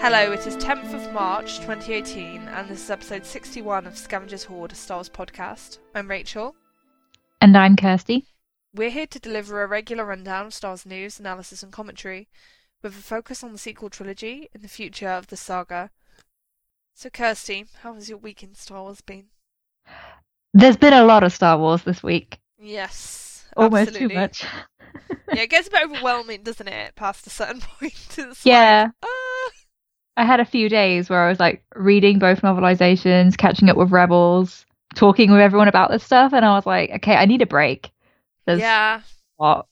Hello, it is 10th of March 2018, and this is episode 61 of Scavengers Hoard, a Star Wars podcast. I'm Rachel. And I'm Kirsty. We're here to deliver a regular rundown of Star Wars news, analysis, and commentary, with a focus on the sequel trilogy and the future of the saga. So, Kirsty, how has your week in Star Wars been? There's been a lot of Star Wars this week. Yes, Almost absolutely. too much. yeah, it gets a bit overwhelming, doesn't it? Past a certain point. It's Yeah. Like, ah. I had a few days where I was like reading both novelizations, catching up with Rebels, talking with everyone about this stuff, and I was like, okay, I need a break. There's yeah. a lot.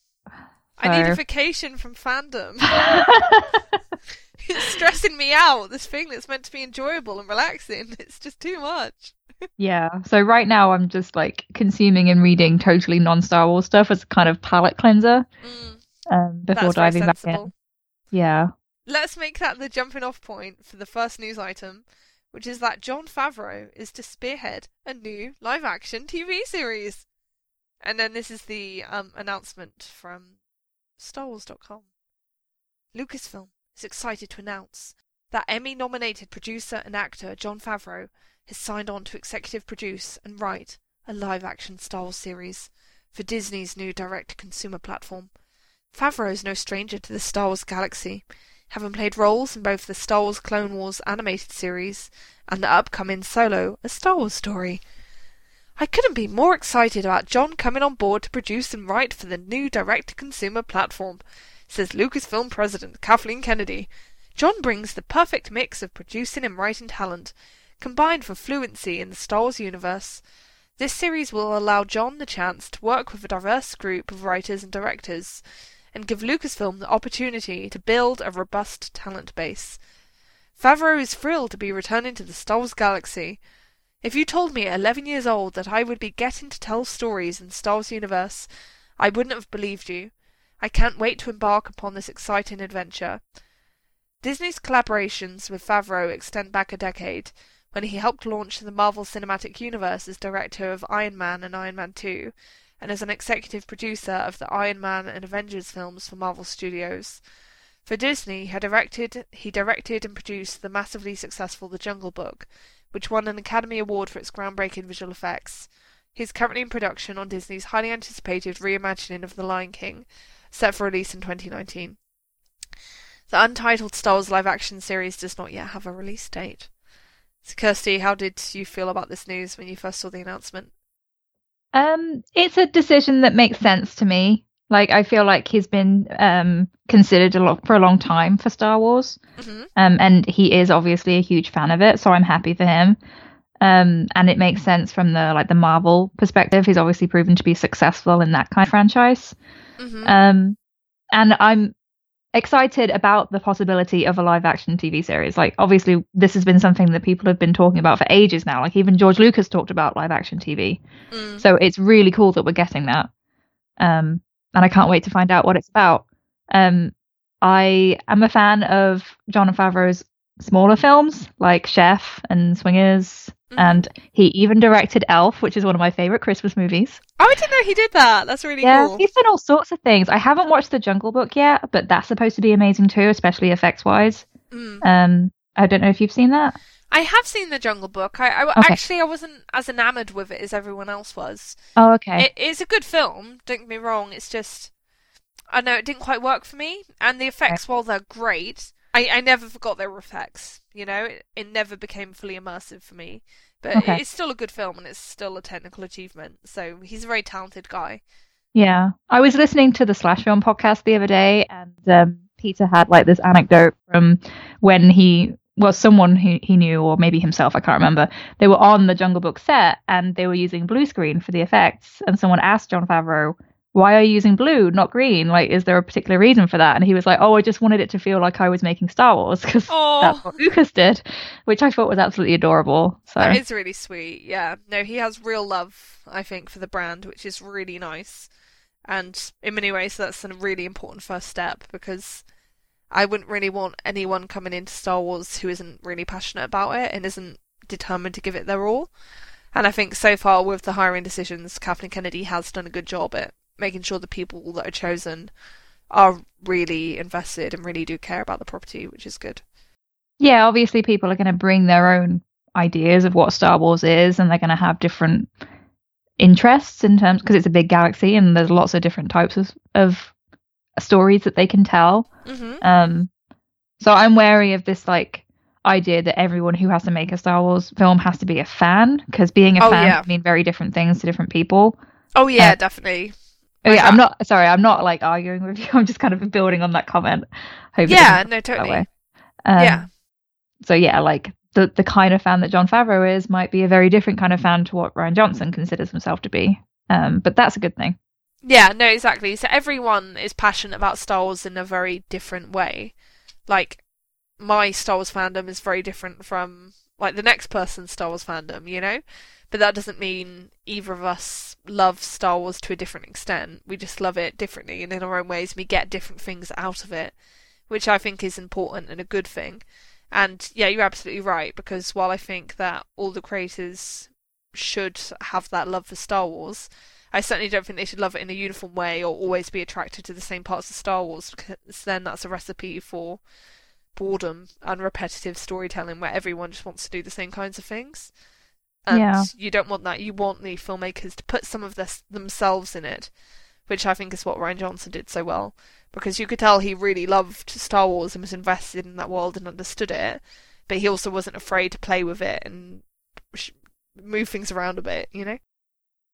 I need a vacation from fandom. it's stressing me out. This thing that's meant to be enjoyable and relaxing. It's just too much. yeah. So right now I'm just like consuming and reading totally non-Star Wars stuff as a kind of palate cleanser Mm, um, before diving back in. Yeah. Let's make that the jumping off point for the first news item, which is that Jon Favreau is to spearhead a new live action TV series. And then this is the um, announcement from StarWars.com. Lucasfilm is excited to announce that Emmy nominated producer and actor Jon Favreau has signed on to executive produce and write a live action Star Wars series for Disney's new direct to consumer platform. Favreau is no stranger to the Star Wars galaxy, having played roles in both the Star Wars Clone Wars animated series and the upcoming Solo, a Star Wars story. I couldn't be more excited about Jon coming on board to produce and write for the new direct to consumer platform, says Lucasfilm president Kathleen Kennedy. Jon brings the perfect mix of producing and writing talent, combined for fluency in the Star Wars universe. This series will allow Jon the chance to work with a diverse group of writers and directors, and give Lucasfilm the opportunity to build a robust talent base. Favreau is thrilled to be returning to the Star Wars galaxy. If you told me at 11 years old that I would be getting to tell stories in the Star Wars universe, I wouldn't have believed you. I can't wait to embark upon this exciting adventure. Disney's collaborations with Favreau extend back a decade, when he helped launch the Marvel Cinematic Universe as director of Iron Man and Iron Man 2, and as an executive producer of the Iron Man and Avengers films for Marvel Studios. For Disney, he directed, he directed and produced the massively successful The Jungle Book, which won an Academy Award for its groundbreaking visual effects. He is currently in production on Disney's highly anticipated reimagining of The Lion King, set for release in 2019. The untitled Star Wars live action series does not yet have a release date. So, Kirsty, how did you feel about this news when you first saw the announcement? Um, it's a decision that makes sense to me. Like I feel like he's been um considered a lot for a long time for Star Wars. hmm Um, and he is obviously a huge fan of it, so I'm happy for him. Um, and it makes sense from the like the Marvel perspective. He's obviously proven to be successful in that kind of franchise. hmm Um, and I'm excited about the possibility of a live action TV series. Like, obviously, this has been something that people have been talking about for ages now. Like, even George Lucas talked about live action TV. mm. So it's really cool that we're getting that. Um, and I can't wait to find out what it's about. Um, I am a fan of Jon Favreau's smaller films like Chef and Swingers, Mhm. and he even directed Elf, which is one of my favorite Christmas movies. Oh, I didn't know he did that. That's really yeah, cool. he's done all sorts of things. I haven't watched The Jungle Book yet, but that's supposed to be amazing too, especially effects wise. Mm. Um, I don't know if you've seen that. I have seen the Jungle Book. I, I Okay. actually I wasn't as enamored with it as everyone else was. Oh, okay. It is a good film. Don't get me wrong. It's just I know it didn't quite work for me, and the effects, while they're great, I, I never forgot their effects. You know, it, it never became fully immersive for me. But Okay. it's still a good film, and it's still a technical achievement. So he's a very talented guy. Yeah, I was listening to the Slash Film podcast the other day, and um, Peter had like this anecdote from when he well, someone who he knew, or maybe himself, I can't remember. They were on the Jungle Book set, and they were using blue screen for the effects. And someone asked Jon Favreau, "Why are you using blue, not green? Like, is there a particular reason for that?" And he was like, "Oh, I just wanted it to feel like I was making Star Wars because that's what Lucas did," which I thought was absolutely adorable. So That is really sweet. Yeah. No, he has real love, I think, for the brand, which is really nice. And in many ways, that's a really important first step because I wouldn't really want anyone coming into Star Wars who isn't really passionate about it and isn't determined to give it their all. And I think so far with the hiring decisions, Kathleen Kennedy has done a good job at making sure the people that are chosen are really invested and really do care about the property, which is good. yeah, obviously people are going to bring their own ideas of what Star Wars is, and they're going to have different interests in terms because it's a big galaxy and there's lots of different types of, of stories that they can tell. hmm Um, so I'm wary of this like idea that everyone who has to make a Star Wars film has to be a fan because being a Oh, fan yeah. can mean very different things to different people. Oh yeah, Uh, definitely. Oh, yeah, I'm not sorry. I'm not like arguing with you. I'm just kind of building on that comment. Hope Yeah, no, totally. Um, Yeah. So yeah, like the the kind of fan that Jon Favreau is might be a very different kind of fan to what Rian Johnson considers himself to be. Um, but that's a good thing. Yeah, no, exactly. So everyone is passionate about Star Wars in a very different way. Like my Star Wars fandom is very different from like the next person's Star Wars fandom, you know? But that doesn't mean either of us love Star Wars to a different extent. We just love it differently and in our own ways. We get different things out of it, which I think is important and a good thing. And yeah, you're absolutely right because while I think that all the creators should have that love for Star Wars, I certainly don't think they should love it in a uniform way or always be attracted to the same parts of Star Wars because then that's a recipe for boredom and repetitive storytelling where everyone just wants to do the same kinds of things. And Yeah. you don't want that. You want the filmmakers to put some of this themselves in it, which I think is what Rian Johnson did so well. Because you could tell he really loved Star Wars and was invested in that world and understood it, but he also wasn't afraid to play with it and sh- move things around a bit, you know?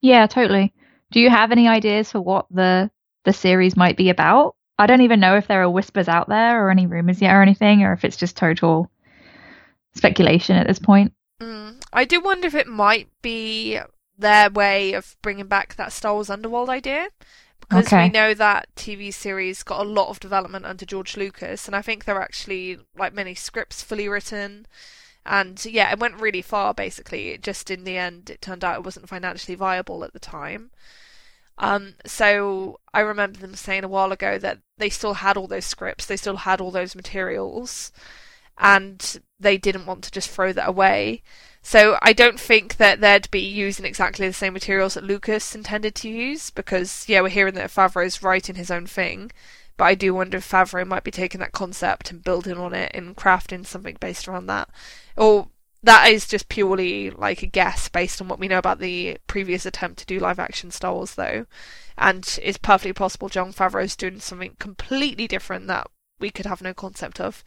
Yeah, totally. Do you have any ideas for what the the series might be about? I don't even know if there are whispers out there or any rumors yet or anything, or if it's just total speculation at this point. Mm. I do wonder if it might be their way of bringing back that Star Wars Underworld idea. Because Okay. we know that TV series got a lot of development under George Lucas, and I think there are actually like many scripts fully written. And yeah, it went really far basically. It just in the end, it turned out it wasn't financially viable at the time. Um, so I remember them saying a while ago that they still had all those scripts, they still had all those materials, and they didn't want to just throw that away. So I don't think that they'd be using exactly the same materials that Lucas intended to use, because yeah, we're hearing that Favreau's writing his own thing, but I do wonder if Favreau might be taking that concept and building on it and crafting something based around that, or that is just purely like a guess based on what we know about the previous attempt to do live action Star Wars, though. And it's perfectly possible Jon Favreau's doing something completely different that we could have no concept of.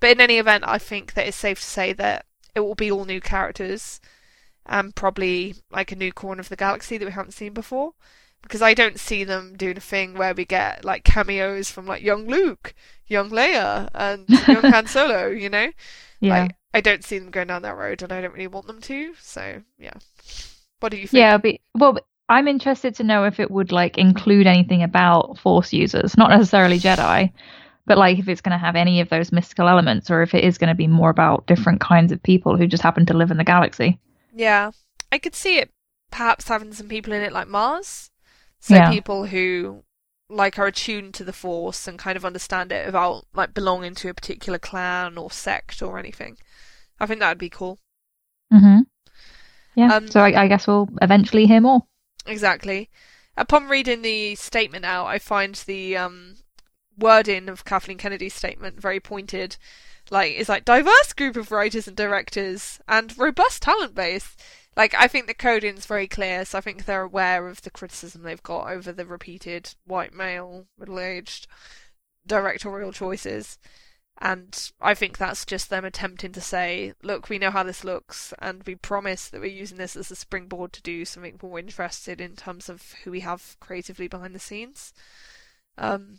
But in any event, I think that it's safe to say that it will be all new characters and probably like a new corner of the galaxy that we haven't seen before. Because I don't see them doing a thing where we get like cameos from like young Luke, young Leia, and young Han Solo, you know? Yeah. Like, I don't see them going down that road, and I don't really want them to. So yeah, what do you think? Yeah, it'll well. I'm interested to know if it would like include anything about Force users, not necessarily Jedi, but like if it's going to have any of those mystical elements, or if it is going to be more about different kinds of people who just happen to live in the galaxy. Yeah, I could see it perhaps having some people in it like Maz, so Yeah. people who like are attuned to the Force and kind of understand it without like belonging to a particular clan or sect or anything. I think that would be cool. Mm-hmm. Yeah. Um, so I, I guess we'll eventually hear more. Exactly. Upon reading the statement out, I find the um, wording of Kathleen Kennedy's statement very pointed. Like it's like diverse group of writers and directors and robust talent base. Like I think the coding's very clear, so I think they're aware of the criticism they've got over the repeated white male, middle-aged directorial choices. And I think that's just them attempting to say, look, we know how this looks, and we promise that we're using this as a springboard to do something more interested in terms of who we have creatively behind the scenes. Um,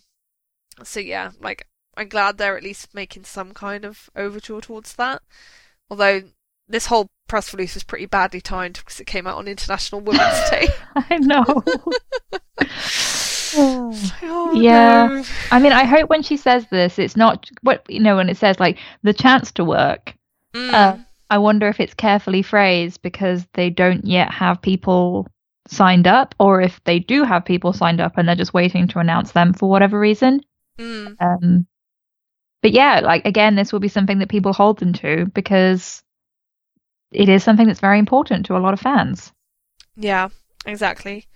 so yeah, like I'm glad they're at least making some kind of overture towards that. Although this whole press release was pretty badly timed because it came out on International Women's Day. I know. Oh, Yeah. no. I mean, I hope when she says this, it's not what you know when it says like the chance to work. Mm. Uh, I wonder if it's carefully phrased because they don't yet have people signed up, or if they do have people signed up and they're just waiting to announce them for whatever reason. Mm. Um, but yeah, like again, this will be something that people hold them to because it is something that's very important to a lot of fans. Yeah, exactly.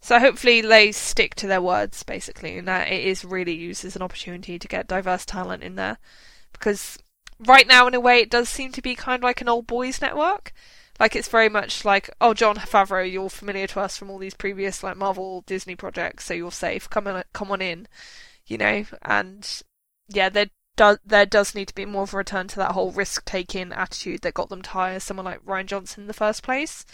So hopefully they stick to their words, basically, and that it is really used as an opportunity to get diverse talent in there. Because right now, in a way, it does seem to be kind of like an old boys network. Like it's very much like, oh, Jon Favreau, you're familiar to us from all these previous like Marvel, Disney projects, so you're safe. Come on, come on in, you know. And yeah, there does there does need to be more of a return to that whole risk taking attitude that got them to hire someone like Rian Johnson in the first place.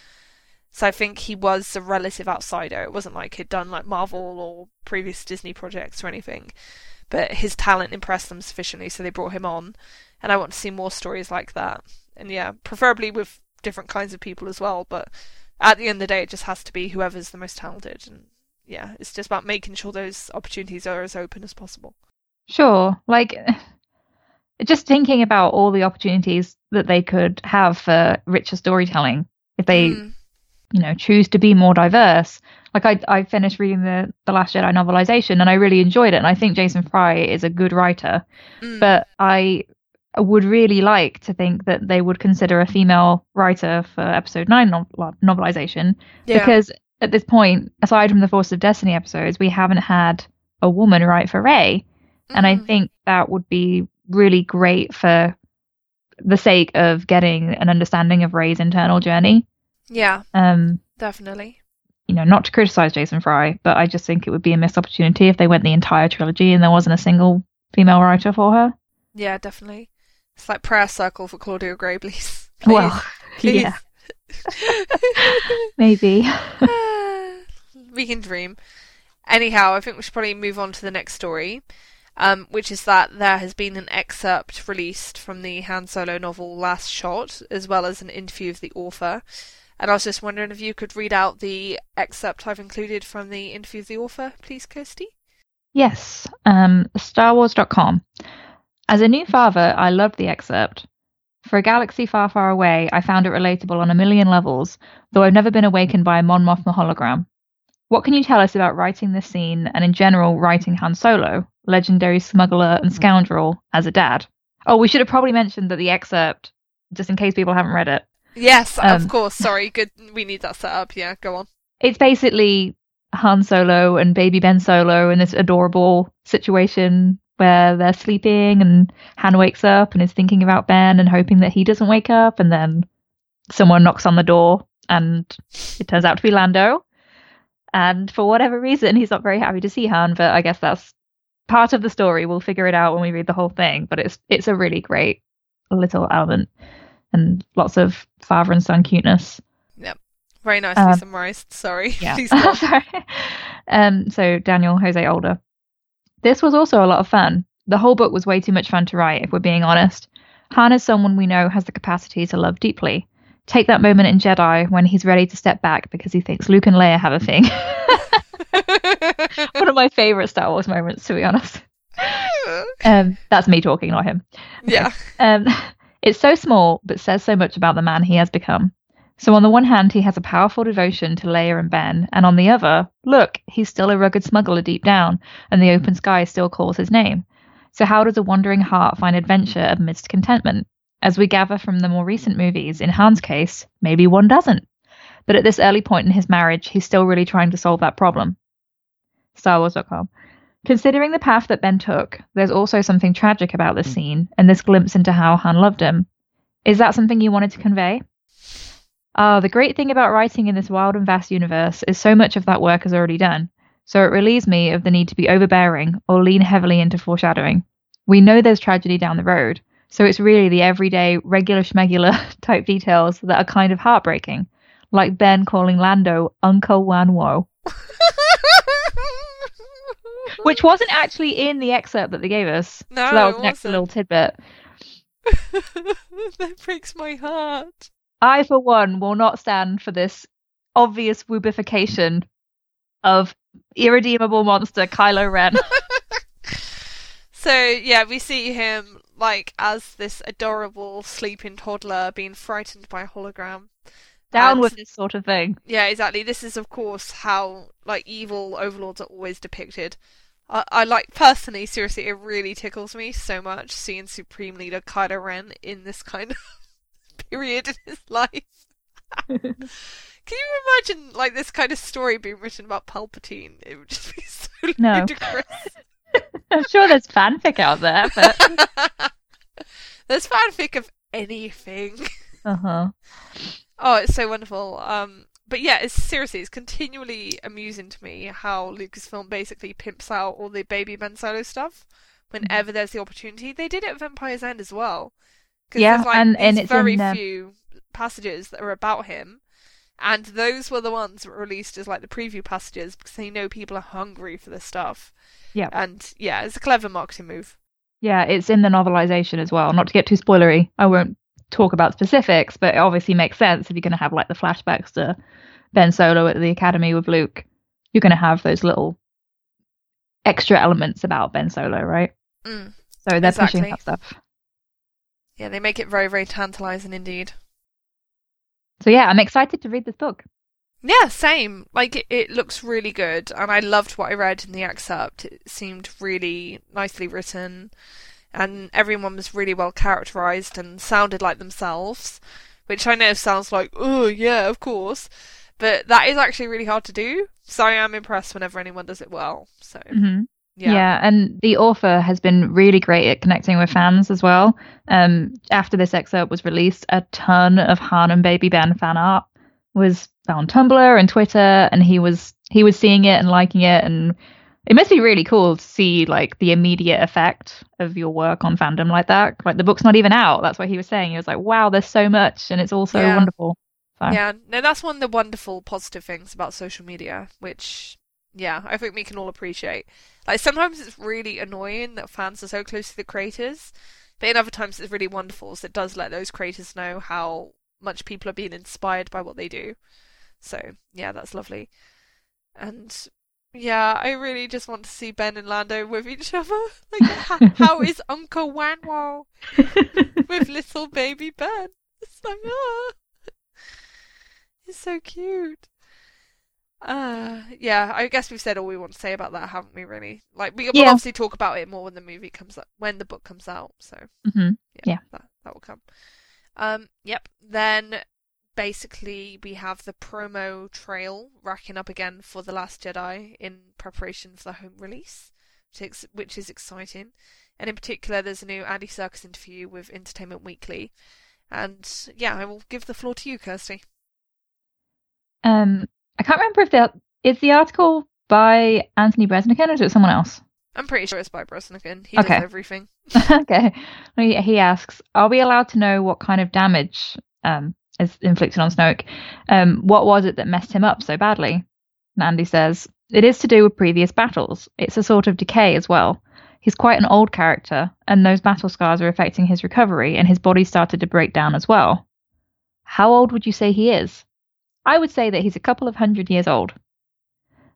So I think he was a relative outsider. It wasn't like he'd done like Marvel or previous Disney projects or anything. But his talent impressed them sufficiently, so they brought him on. And I want to see more stories like that. And yeah, preferably with different kinds of people as well. But at the end of the day, it just has to be whoever's the most talented. And yeah, it's just about making sure those opportunities are as open as possible. Sure. Like, just thinking about all the opportunities that they could have for richer storytelling if they, mm. you know, choose to be more diverse. Like I, I finished reading the the Last Jedi novelization and I really enjoyed it. And I think Jason Fry is a good writer, mm. but I would really like to think that they would consider a female writer for episode 9 no- novelization yeah. because at this point aside from the force of destiny episodes we haven't had a woman write for Rey mm-hmm. and i mm-hmm. think that would be really great for the sake of getting an understanding of Rey's internal journey yeah um definitely you know not to criticize jason fry but i just think it would be a missed opportunity if they went the entire trilogy and there wasn't a single female writer for her yeah definitely it's like prayer circle for Claudia Gray, please. please. Well, please. yeah. Maybe. we can dream. Anyhow, I think we should probably move on to the next story, um, which is that there has been an excerpt released from the Han Solo novel Last Shot, as well as an interview of the author. And I was just wondering if you could read out the excerpt I've included from the interview of the author, please, Kirsty? Yes. Um, StarWars.com. As a new father, I loved the excerpt. For a galaxy far, far away, I found it relatable on a million levels, though I've never been awakened by a Mon Mothma hologram. What can you tell us about writing this scene and in general writing Han Solo, legendary smuggler and scoundrel, as a dad? Oh, we should have probably mentioned that the excerpt, just in case people haven't read it. Yes, um, of course. Sorry, good. We need that set up. Yeah, go on. It's basically Han Solo and baby Ben Solo in this adorable situation where they're sleeping and Han wakes up and is thinking about Ben and hoping that he doesn't wake up and then someone knocks on the door and it turns out to be Lando. And for whatever reason, he's not very happy to see Han, but I guess that's part of the story. We'll figure it out when we read the whole thing. But it's it's a really great little element and lots of father and son cuteness. Yep. Very nicely um, summarized. Sorry. Yeah. Sorry. um, so Daniel Jose Older this was also a lot of fun. The whole book was way too much fun to write, if we're being honest. Han is someone we know has the capacity to love deeply. Take that moment in Jedi when he's ready to step back because he thinks Luke and Leia have a thing. One of my favorite Star Wars moments, to be honest. Um, that's me talking, not him. Okay. Yeah. Um, it's so small, but says so much about the man he has become. So, on the one hand, he has a powerful devotion to Leia and Ben, and on the other, look, he's still a rugged smuggler deep down, and the open sky still calls his name. So, how does a wandering heart find adventure amidst contentment? As we gather from the more recent movies, in Han's case, maybe one doesn't. But at this early point in his marriage, he's still really trying to solve that problem. StarWars.com. Considering the path that Ben took, there's also something tragic about this hmm. scene and this glimpse into how Han loved him. Is that something you wanted to convey? Ah, the great thing about writing in this wild and vast universe is so much of that work is already done, so it relieves me of the need to be overbearing or lean heavily into foreshadowing. We know there's tragedy down the road, so it's really the everyday, regular schmegular type details that are kind of heartbreaking, like Ben calling Lando Uncle Wan Wo. Which wasn't actually in the excerpt that they gave us. No, so that was an extra little tidbit. that breaks my heart. I, for one, will not stand for this obvious woobification of irredeemable monster Kylo Ren. so yeah, we see him like as this adorable sleeping toddler being frightened by a hologram. Down and, with this sort of thing. Yeah, exactly. This is of course how like evil overlords are always depicted. I, I like personally, seriously, it really tickles me so much seeing Supreme Leader Kylo Ren in this kind of period in his life. Can you imagine like this kind of story being written about Palpatine? It would just be so no. ludicrous. I'm sure there's fanfic out there, but There's fanfic of anything. Uh huh. Oh, it's so wonderful. Um, but yeah, it's seriously, it's continually amusing to me how Lucasfilm basically pimps out all the baby Ben Solo stuff whenever there's the opportunity. They did it with Vampire's End as well. Yeah, like, and- and it's in very few passages that are about him, and those were the ones that were released as like the preview passages because they know people are hungry for this stuff. Yeah. and yeah, it's a clever marketing move. Yeah, it's in the novelization as well. Not to get too spoilery, I won't talk about specifics, but it obviously makes sense if you're going to have like the flashbacks to Ben Solo at the academy with Luke. You're going to have those little extra elements about Ben Solo, right? Mm. So they're Exactly. pushing that stuff. Yeah, they make it very, very tantalizing indeed. So yeah, I'm excited to read this book. Yeah, same. Like it, it looks really good, and I loved what I read in the excerpt. It seemed really nicely written, and everyone was really well characterized and sounded like themselves, which I know sounds like, oh yeah, of course, but that is actually really hard to do. So I am impressed whenever anyone does it well. So hmm yeah, Yeah. and the author has been really great at connecting with fans as well. Um, after this excerpt was released, a ton of Han and Baby Ben fan art was on Tumblr and Twitter, and he was he was seeing it and liking it, and it must be really cool to see like the immediate effect of your work on fandom like that. Like the book's not even out. That's what he was saying. He was like, "Wow, there's so much, and it's all so Yeah. wonderful." So, Yeah, no, that's one of the wonderful positive things about social media, which, yeah, I think we can all appreciate. Like, sometimes it's really annoying that fans are so close to the creators, but in other times it's really wonderful, so it does let those creators know how much people are being inspired by what they do. So, yeah, that's lovely. And, yeah, I really just want to see Ben and Lando with each other. Like, how, how is Uncle Wanwo with little baby Ben? It's like, ah. It's so cute. Uh, yeah, I guess we've said all we want to say about that, haven't we? Really? Like, we, we'll Yeah. obviously talk about it more when the movie comes up, when the book comes out. So hmm yeah, Yeah. that that will come. Um, yep. Then basically we have the promo trail racking up again for the Last Jedi in preparation for the home release, which is, which is exciting. And in particular, there's a new Andy Serkis interview with Entertainment Weekly. And yeah, I will give the floor to you, Kirsty. Um, I can't remember if that is the article by Anthony Breznican or is it someone else? I'm pretty sure it's by Breznican. He Okay. does everything. okay. He, he asks, "Are we allowed to know what kind of damage um, is inflicted on Snoke? Um, what was it that messed him up so badly?" And Andy says, "It is to do with previous battles. It's a sort of decay as well. He's quite an old character, and those battle scars are affecting his recovery, and his body started to break down as well. How old would you say he is? I would say that he's a couple of hundred years old."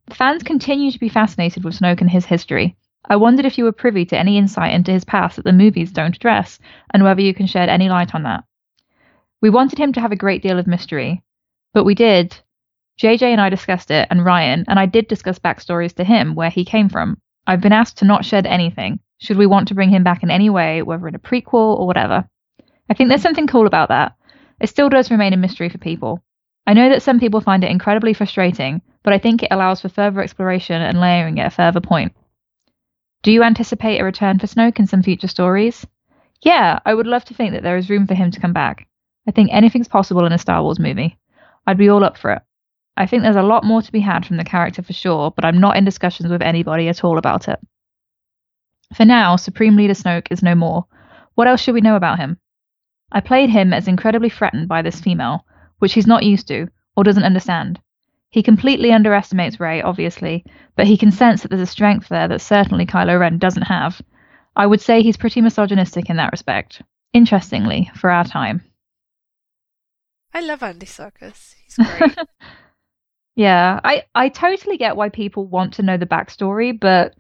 The fans continue to be fascinated with Snoke and his history. I wondered if you were privy to any insight into his past that the movies don't address, and whether you can shed any light on that. We wanted him to have a great deal of mystery, but we did. JJ and I discussed it, and Rian, and I did discuss backstories to him, where he came from. I've been asked to not shed anything, should we want to bring him back in any way, whether in a prequel or whatever. I think there's something cool about that. It still does remain a mystery for people. I know that some people find it incredibly frustrating, but I think it allows for further exploration and layering at a further point. Do you anticipate a return for Snoke in some future stories? Yeah, I would love to think that there is room for him to come back. I think anything's possible in a Star Wars movie. I'd be all up for it. I think there's a lot more to be had from the character for sure, but I'm not in discussions with anybody at all about it. For now, Supreme Leader Snoke is no more. What else should we know about him? I played him as incredibly threatened by this female, which he's not used to or doesn't understand. He completely underestimates Rey, obviously, but he can sense that there's a strength there that certainly Kylo Ren doesn't have. I would say he's pretty misogynistic in that respect. Interestingly, for our time. I love Andy Serkis. He's great. Yeah, I, I totally get why people want to know the backstory, but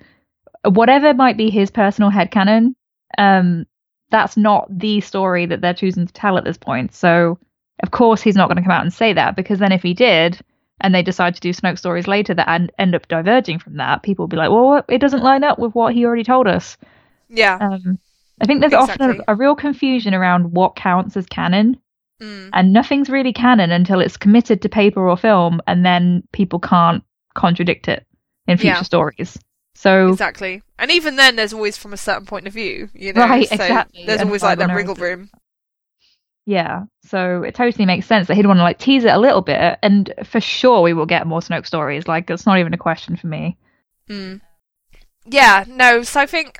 whatever might be his personal headcanon, um, that's not the story that they're choosing to tell at this point. So, of course, he's not going to come out and say that because then if he did, and they decide to do Snoke stories later that end, end up diverging from that, people will be like, well, it doesn't line up with what he already told us. yeah. Um, I think there's often a, a real confusion around what counts as canon, Mm. and nothing's really canon until it's committed to paper or film, and then people can't contradict it in future Yeah. stories. So Exactly. And even then, there's always from a certain point of view, you know. Right, so exactly. There's And always like that wriggle room. Yeah, so it totally makes sense that he'd want to like tease it a little bit, and for sure we will get more Snoke stories. Like it's not even a question for me. Mm. Yeah, no, so I think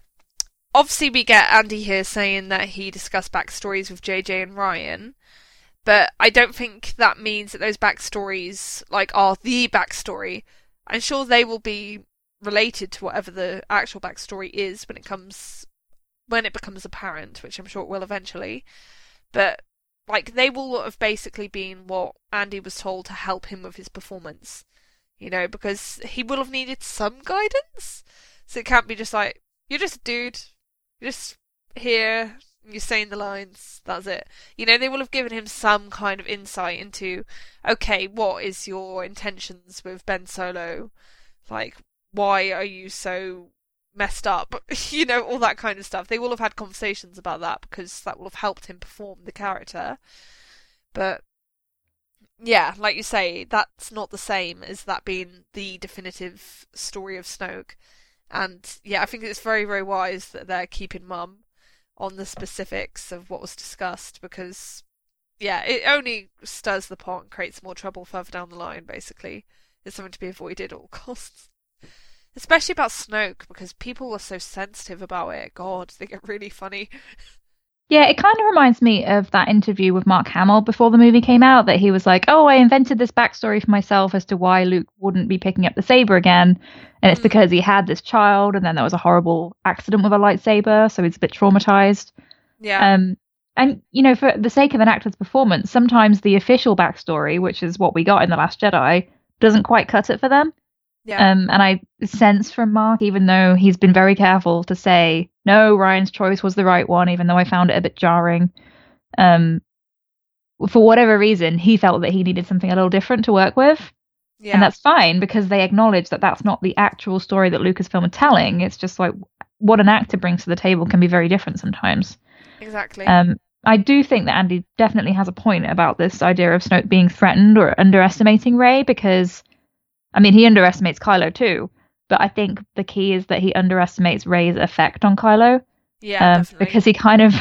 obviously we get Andy here saying that he discussed backstories with JJ and Rian, but I don't think that means that those backstories like are the backstory. I'm sure they will be related to whatever the actual backstory is when it comes when it becomes apparent, which I'm sure it will eventually. But like they will have basically been what Andy was told to help him with his performance you know, because he will have needed some guidance. So it can't be just like, you're just a dude, you're just here, you're saying the lines, that's it. You know, they will have given him some kind of insight into, okay, what is your intentions with Ben Solo? Like, why are you so messed up? you know, all that kind of stuff. They will have had conversations about that because that will have helped him perform the character. But yeah, like you say, that's not the same as that being the definitive story of Snoke. And yeah, I think it's very, very wise that they're keeping mum on the specifics of what was discussed because, yeah, it only stirs the pot and creates more trouble further down the line, basically. It's something to be avoided at all costs. Especially about Snoke because people are so sensitive about it. God, they get really funny. Yeah, it kind of reminds me of that interview with Mark Hamill before the movie came out that he was like, "Oh, I invented this backstory for myself as to why Luke wouldn't be picking up the saber again, and it's Mm. because he had this child, and then there was a horrible accident with a lightsaber, so he's a bit traumatized." Yeah. Um, and you know, for the sake of an actor's performance, sometimes the official backstory, which is what we got in the Last Jedi, doesn't quite cut it for them. Yeah. Um, and I sense from Mark, even though he's been very careful to say, no, Rian's choice was the right one, even though I found it a bit jarring. Um, for whatever reason, he felt that he needed something a little different to work with. yeah. And that's fine because they acknowledge that that's not the actual story that Lucasfilm are telling. It's just like what an actor brings to the table can be very different sometimes. exactly. Um, I do think that Andy definitely has a point about this idea of Snoke being threatened or underestimating Rey because, I mean, he underestimates Kylo too, but I think the key is that he underestimates Rey's effect on Kylo yeah, um, definitely. because he kind of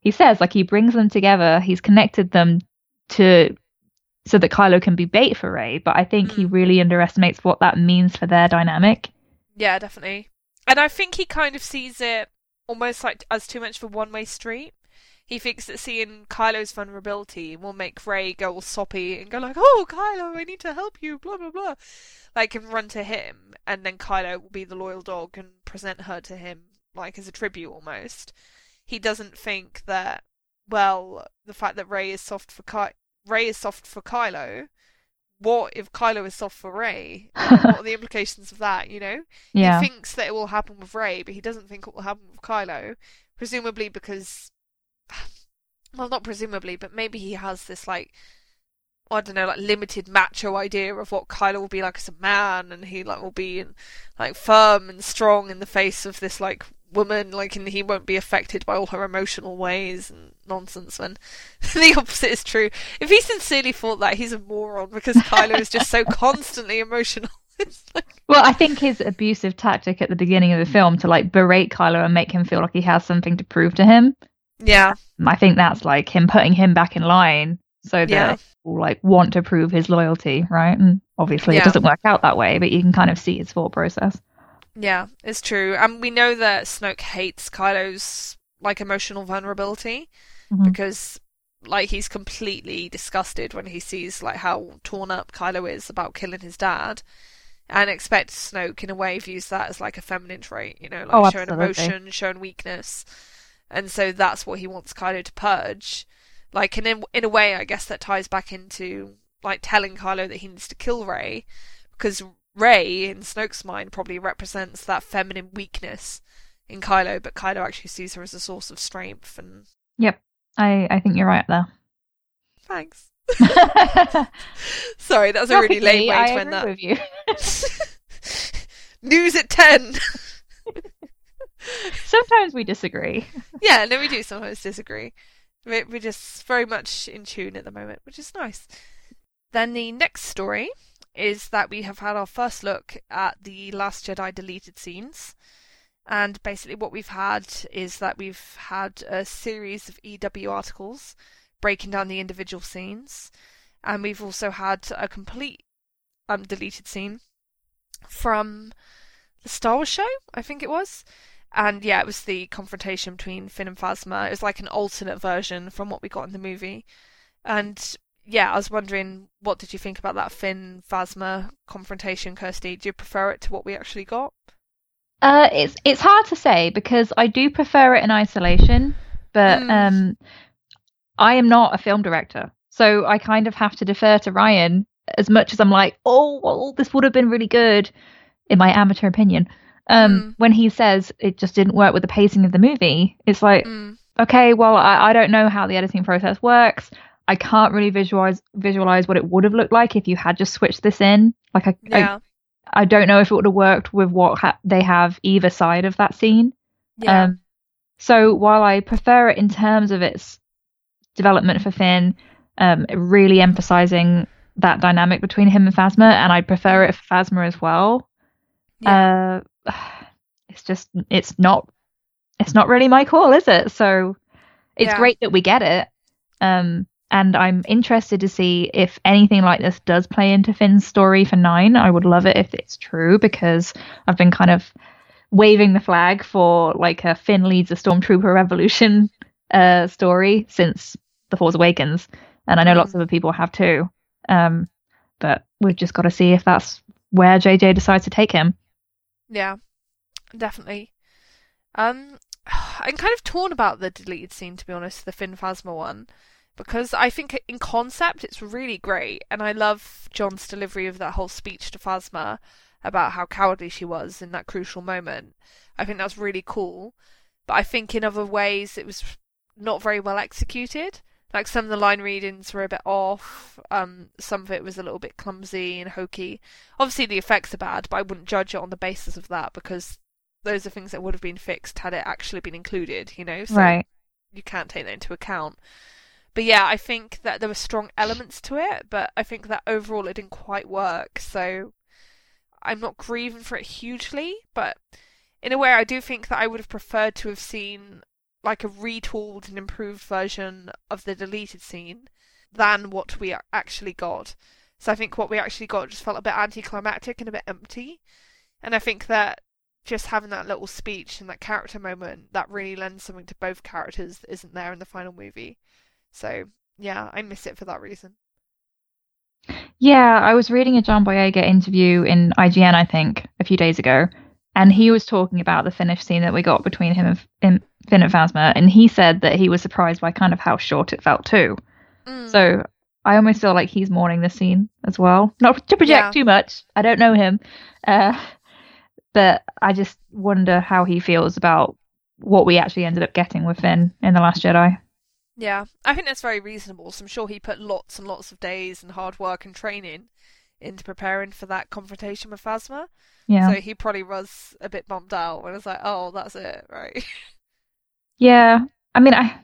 he says like he brings them together, he's connected them to so that Kylo can be bait for Rey, but I think he Mm. really underestimates what that means for their dynamic. Yeah, definitely. And I think he kind of sees it almost like as too much of a one way street. He thinks that seeing Kylo's vulnerability will make Rey go all soppy and go like, "Oh, Kylo, I need to help you," blah blah blah, like and run to him, and then Kylo will be the loyal dog and present her to him like as a tribute almost. He doesn't think that well, the fact that Rey is soft for Ky- Rey is soft for Kylo. What if Kylo is soft for Rey? What are the implications of that? You know, Yeah. he thinks that it will happen with Rey, but he doesn't think it will happen with Kylo. Presumably because, well, not presumably, but maybe he has this like, I don't know, like limited macho idea of what Kylo will be like as a man, and he like will be like firm and strong in the face of this like woman, like, and he won't be affected by all her emotional ways and nonsense. When the opposite is true. If he sincerely thought that, he's a moron because Kylo is just so constantly emotional. Like, Well, I think his abusive tactic at the beginning of the film to like berate Kylo and make him feel like he has something to prove to him. Yeah, I think that's like him putting him back in line so that Yeah. he'll like want to prove his loyalty, right? And obviously Yeah. it doesn't work out that way, but you can kind of see his thought process. Yeah, it's true. And we know that Snoke hates Kylo's like emotional vulnerability Mhm. because like he's completely disgusted when he sees like how torn up Kylo is about killing his dad. And expects Snoke in a way views that as like a feminine trait, you know, like Oh, showing emotion, showing weakness. And so that's what he wants Kylo to purge. Like and in in a way I guess that ties back into like telling Kylo that he needs to kill Rey because Rey, in Snoke's mind, probably represents that feminine weakness in Kylo, but Kylo actually sees her as a source of strength. And Yep. I, I think you're right there. thanks. Sorry, that was a really lame way I to end agree that. with you. News at ten. Sometimes we disagree. yeah, no, we do sometimes disagree. We're, just very much in tune at the moment, which is nice. Then the next story is that we have had our first look at the Last Jedi deleted scenes. And basically, what we've had is that we've had a series of EW articles breaking down the individual scenes. And we've also had a complete um, deleted scene from the Star Wars show, I think it was. And yeah, it was the confrontation between Finn and Phasma. It was like an alternate version from what we got in the movie. And yeah, I was wondering, what did you think about that Finn Phasma confrontation, Kirsty? Do you prefer it to what we actually got? Uh, it's it's hard to say because I do prefer it in isolation, but mm. um, I am not a film director, so I kind of have to defer to Rian as much as I'm like, oh, well, this would have been really good, in my amateur opinion. Um, mm. when he says it just didn't work with the pacing of the movie, it's like, mm. okay, well, I, I don't know how the editing process works. I can't really visualize visualize what it would have looked like if you had just switched this in. Like I, yeah. I, I don't know if it would have worked with what ha- they have either side of that scene. Yeah. Um, so while I prefer it in terms of its development for Finn, um, really emphasizing that dynamic between him and Phasma, and I'd prefer it for Phasma as well. Yeah. Uh, it's just it's not it's not really my call, is it? So it's yeah. great that we get it. Um, and I'm interested to see if anything like this does play into Finn's story for nine. I would love it if it's true because I've been kind of waving the flag for like a Finn leads a stormtrooper revolution uh, story since The Force Awakens, and I know mm. lots of other people have too. Um, but we've just got to see if that's where JJ decides to take him. Yeah, definitely. Um, I'm kind of torn about the deleted scene, to be honest, the Finn Phasma one because I think in concept it's really great, and I love John's delivery of that whole speech to Phasma about how cowardly she was in that crucial moment. I think that's really cool, but I think in other ways it was not very well executed. Like some of the line readings were a bit off. Um, some of it was a little bit clumsy and hokey. Obviously, the effects are bad, but I wouldn't judge it on the basis of that because those are things that would have been fixed had it actually been included. You know, so right. you can't take that into account but yeah, I think that there were strong elements to it, but I think that overall it didn't quite work. So I'm not grieving for it hugely, but in a way, I do think that I would have preferred to have seen like a retooled and improved version of the deleted scene than what we actually got. So I think what we actually got just felt a bit anticlimactic and a bit empty. And I think that just having that little speech and that character moment that really lends something to both characters that isn't there in the final movie. So yeah, I miss it for that reason. Yeah, I was reading a John Boyega interview in IGN, I think, a few days ago, and he was talking about the finish scene that we got between him and, and Finn and Phasma, and he said that he was surprised by kind of how short it felt too. Mm. So I almost feel like he's mourning the scene as well. Not to project yeah. too much. I don't know him, uh, but I just wonder how he feels about what we actually ended up getting with Finn in the Last Jedi. Yeah, I think that's very reasonable. So I'm sure he put lots and lots of days and hard work and training into preparing for that confrontation with Phasma. Yeah. So he probably was a bit bummed out when it's like, oh, that's it, right? Yeah. I mean, I,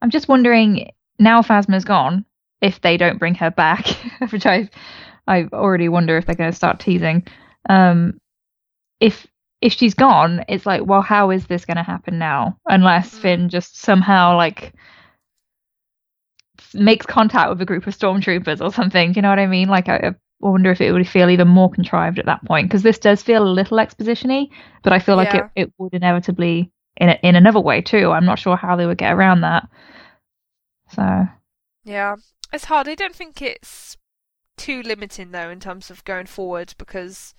I'm just wondering now Phasma's gone, if they don't bring her back, which I, I already wonder if they're going to start teasing. Um, if if she's gone, it's like, well, how is this going to happen now? Unless mm. Finn just somehow like makes contact with a group of stormtroopers or something. Do you know what I mean? Like, I, I wonder if it would feel even more contrived at that point because this does feel a little expositiony, but I feel like yeah. it, it would inevitably in a, in another way too. I'm not sure how they would get around that. So yeah, it's hard. I don't think it's too limiting though in terms of going forward because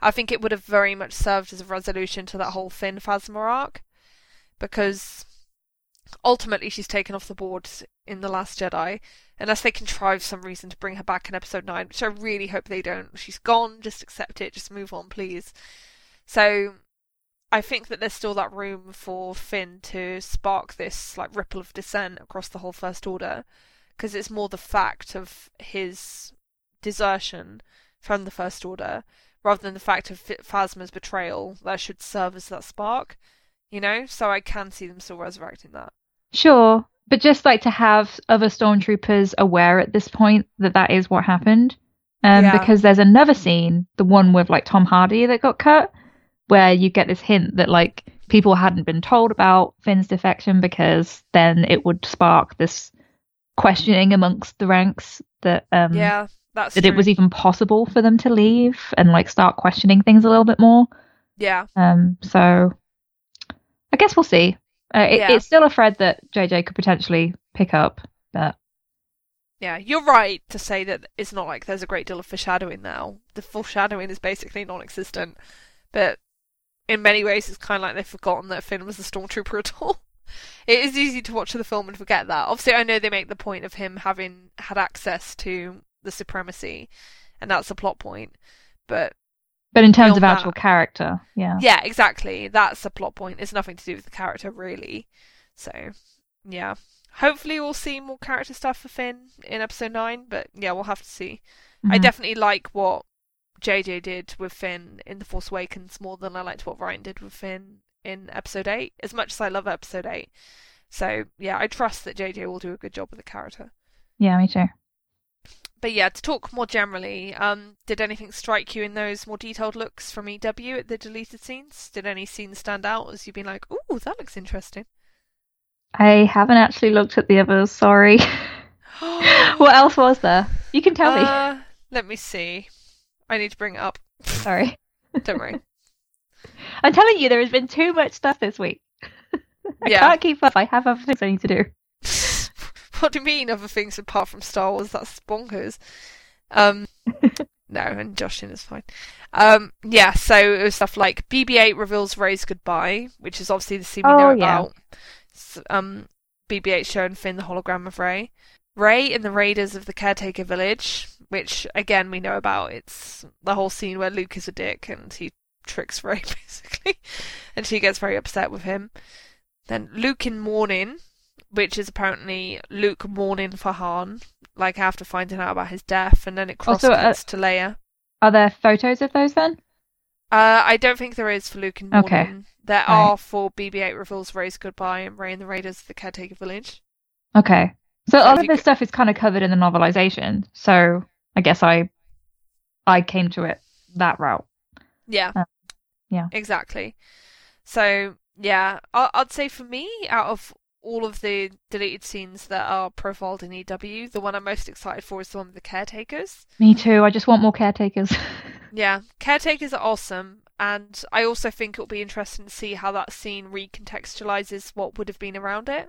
I think it would have very much served as a resolution to that whole Finn Phasma arc, because ultimately she's taken off the board in The Last Jedi, unless they contrive some reason to bring her back in Episode 9, which I really hope they don't. She's gone, just accept it, just move on, please. So I think that there's still that room for Finn to spark this like ripple of dissent across the whole First Order, because it's more the fact of his desertion from the First Order rather than the fact of Phasma's betrayal that should serve as that spark, you know? So I can see them still resurrecting that. Sure, but just like to have other stormtroopers aware at this point that that is what happened Um, Yeah. because there's another scene, the one with like Tom Hardy that got cut, where you get this hint that like people hadn't been told about Finn's defection because then it would spark this questioning amongst the ranks that um yeah, that's that it was even possible for them to leave and like start questioning things a little bit more. yeah, Um, so I guess we'll see. Uh, it, Yeah. It's still a thread that JJ could potentially pick up, but yeah. You're right to say that it's not like there's a great deal of foreshadowing now. The foreshadowing is basically non-existent, but in many ways, it's kind of like they've forgotten that Finn was a stormtrooper at all. It is easy to watch the film and forget that. Obviously, I know they make the point of him having had access to the supremacy, and that's a plot point. But but in terms of Beyond actual that- character, yeah. yeah, exactly. That's a plot point. It's nothing to do with the character, really. So, yeah. Hopefully, we'll see more character stuff for Finn in episode 9, but yeah, we'll have to see. I Mhm. definitely like what JJ did with Finn in The Force Awakens more than I liked what Rian did with Finn in episode 8, as much as I love episode 8. So, yeah, I trust that JJ will do a good job with the character. Yeah, me too. But yeah, to talk more generally, um, did anything strike you in those more detailed looks from EW at the deleted scenes? Did any scenes stand out as you've been like, ooh, that looks interesting? I haven't actually looked at the others, sorry. what else was there? You can tell me. Uh, let me see. I need to bring it up. Sorry. Don't worry. I'm telling you, there has been too much stuff this week. I Yeah. can't keep up. I have other things I need to do. what do you mean other things apart from Star Wars? That's bonkers. Um, no, and Joshin is fine. Um, yeah, so it was stuff like BB-8 reveals Rey's goodbye, which is obviously the scene we Oh, know yeah. about. Um, BB-8 showing Finn the hologram of Rey. Rey and the Raiders of the Caretaker Village, which again we know about. It's the whole scene where Luke is a dick and he tricks Rey basically, and she gets very upset with him. Then Luke in mourning, which is apparently Luke mourning for Han, like after finding out about his death, and then it cross Also, uh, to Leia. Are there photos of those then? Uh, I don't think there is for Luke mourning. Okay. There Right. are for BB-8 reveals Rey's goodbye and Rey and the Raiders of the Caretaker Village. Okay. So So a lot if of this go- stuff is kind of covered in the novelization. So I guess I I came to it that route. Yeah. Uh, yeah. Exactly. So yeah, I- I'd say for me, out of all of the deleted scenes that are profiled in EW, the one I'm most excited for is the one with the caretakers. Me too. I just want more caretakers. Yeah, caretakers are awesome, and I also think it'll be interesting to see how that scene recontextualizes what would have been around it,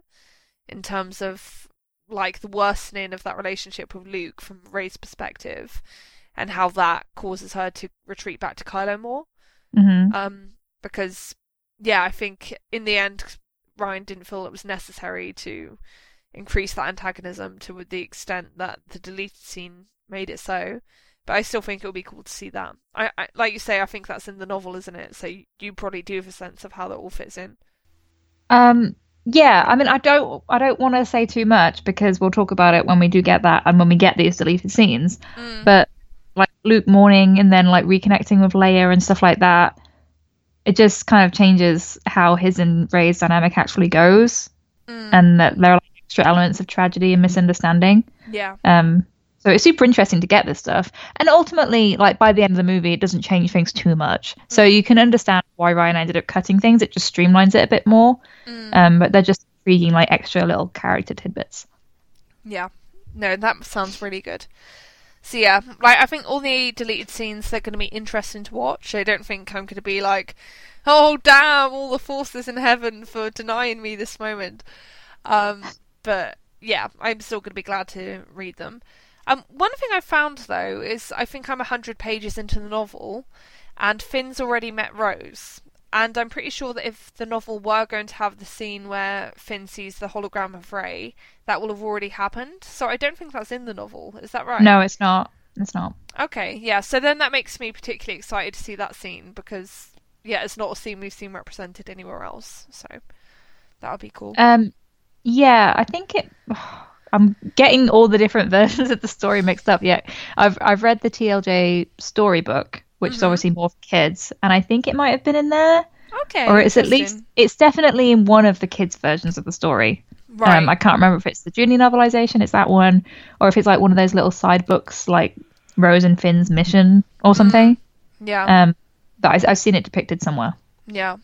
in terms of like the worsening of that relationship with Luke from Rey's perspective, and how that causes her to retreat back to Kylo more. hmm Um, because yeah, I think in the end, Rian didn't feel it was necessary to increase that antagonism to the extent that the deleted scene made it so. But I still think it would be cool to see that. I, I like you say, I think that's in the novel, isn't it? So you, you probably do have a sense of how that all fits in. Um. Yeah. I mean, I don't. I don't want to say too much because we'll talk about it when we do get that and when we get these deleted scenes. Mm. But like Luke mourning and then like reconnecting with Leia and stuff like that, it just kind of changes how his and Rey's dynamic actually goes, Mm. and that there are like extra elements of tragedy and misunderstanding. yeah, Um, so it's super interesting to get this stuff. And ultimately, like by the end of the movie, it doesn't change things too much. So you can understand why Rian ended up cutting things. It just streamlines it a bit more. Mm. Um, but they're just intriguing, like extra little character tidbits. yeah. No, that sounds really good. So yeah, like I think all the deleted scenes they're going to be interesting to watch. I don't think I'm going to be like, oh damn, all the forces in heaven for denying me this moment. Um, but yeah, I'm still going to be glad to read them. Um, one thing I found though is I think I'm hundred pages into the novel, and Finn's already met Rose. And I'm pretty sure that if the novel were going to have the scene where Finn sees the hologram of Rey, that will have already happened. So I don't think that's in the novel. Is that right? No, it's not. It's not. Okay, yeah. So then that makes me particularly excited to see that scene because yeah, it's not a scene we've seen represented anywhere else. So that would be cool. Um, yeah, I think it. I'm getting all the different versions of the story mixed up. Yeah, I've I've read the TLJ storybook, which is Mhm. obviously more for kids, and I think it might have been in there, okay, or it's at least it's definitely in one of the kids' versions of the story. right. Um, I can't remember if it's the junior novelization, it's that one, or if it's like one of those little side books, like Rose and Finn's mission or something. Yeah. Um, but I, I've seen it depicted somewhere. Yeah.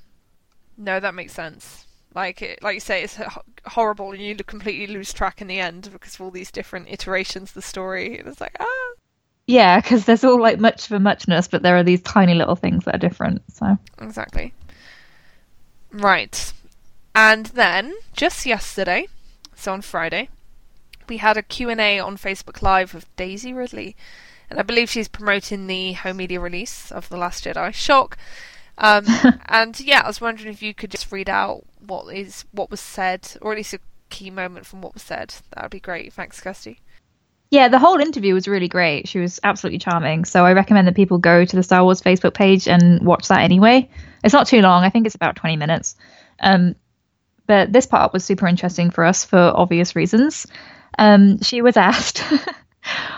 No, that makes sense. Like it, like you say, it's horrible, and you completely lose track in the end because of all these different iterations of the story. And it's like, ah, Yeah, because there's all like much of a muchness, but there are these tiny little things that are different. So exactly. Right, and then just yesterday, so on Friday, we had a Q and A on Facebook Live with Daisy Ridley, and I believe she's promoting the home media release of The Last Jedi. Shock. Um, and yeah, I was wondering if you could just read out what is what was said, or at least a key moment from what was said. That would be great. Thanks, Kirsty. Yeah, the whole interview was really great. She was absolutely charming. So I recommend that people go to the Star Wars Facebook page and watch that anyway. It's not too long. I think it's about 20 minutes. Um, but this part was super interesting for us for obvious reasons. Um, she was asked,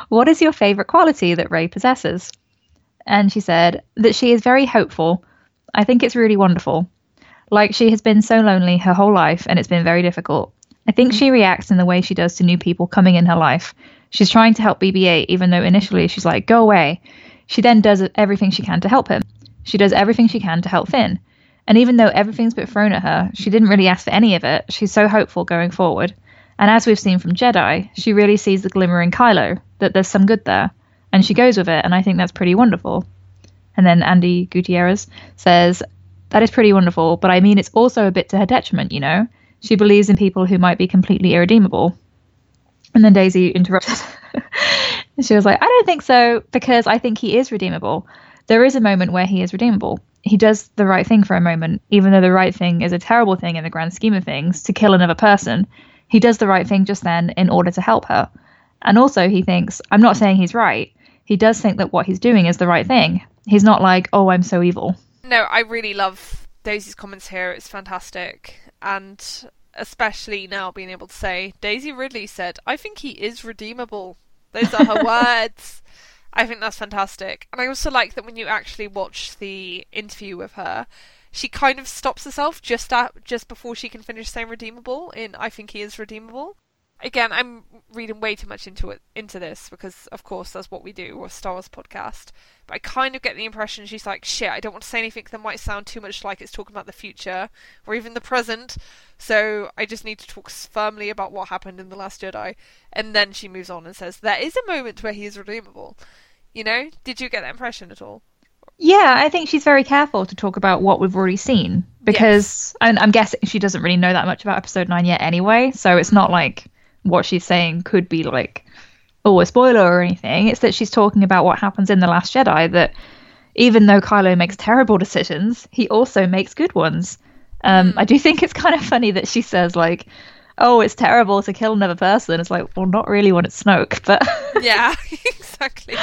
What is your favorite quality that Rey possesses? And she said that she is very hopeful. I think it's really wonderful. Like she has been so lonely her whole life and it's been very difficult. I think she reacts in the way she does to new people coming in her life. She's trying to help BB 8, even though initially she's like, go away. She then does everything she can to help him. She does everything she can to help Finn. And even though everything's been thrown at her, she didn't really ask for any of it. She's so hopeful going forward. And as we've seen from Jedi, she really sees the glimmer in Kylo, that there's some good there. And she goes with it, and I think that's pretty wonderful. And then Andy Gutierrez says, That is pretty wonderful, but I mean, it's also a bit to her detriment, you know? She believes in people who might be completely irredeemable. And then Daisy interrupted. she was like, I don't think so, because I think he is redeemable. There is a moment where he is redeemable. He does the right thing for a moment, even though the right thing is a terrible thing in the grand scheme of things to kill another person. He does the right thing just then in order to help her. And also, he thinks, I'm not saying he's right. He does think that what he's doing is the right thing. He's not like, oh, I'm so evil. No, I really love Daisy's comments here. It's fantastic. And especially now being able to say, Daisy Ridley said, I think he is redeemable. Those are her words. I think that's fantastic. And I also like that when you actually watch the interview with her, she kind of stops herself just at, just before she can finish saying redeemable in I think he is redeemable. Again, I'm reading way too much into it into this because of course that's what we do, we're Star Wars podcast. But I kind of get the impression she's like, shit, I don't want to say anything that might sound too much like it's talking about the future or even the present. So I just need to talk firmly about what happened in The Last Jedi. And then she moves on and says, There is a moment where he is redeemable. You know? Did you get that impression at all? Yeah, I think she's very careful to talk about what we've already seen because and I'm guessing she doesn't really know that much about episode 9 yet anyway, so it's not like what she's saying could be like oh a spoiler or anything. It's that she's talking about what happens in the last Jedi that even though Kylo makes terrible decisions, he also makes good ones. Um, I do think it's kind of funny that she says like oh, it's terrible to kill another person. It's like, well, not really when it's Snoke, but Yeah, exactly.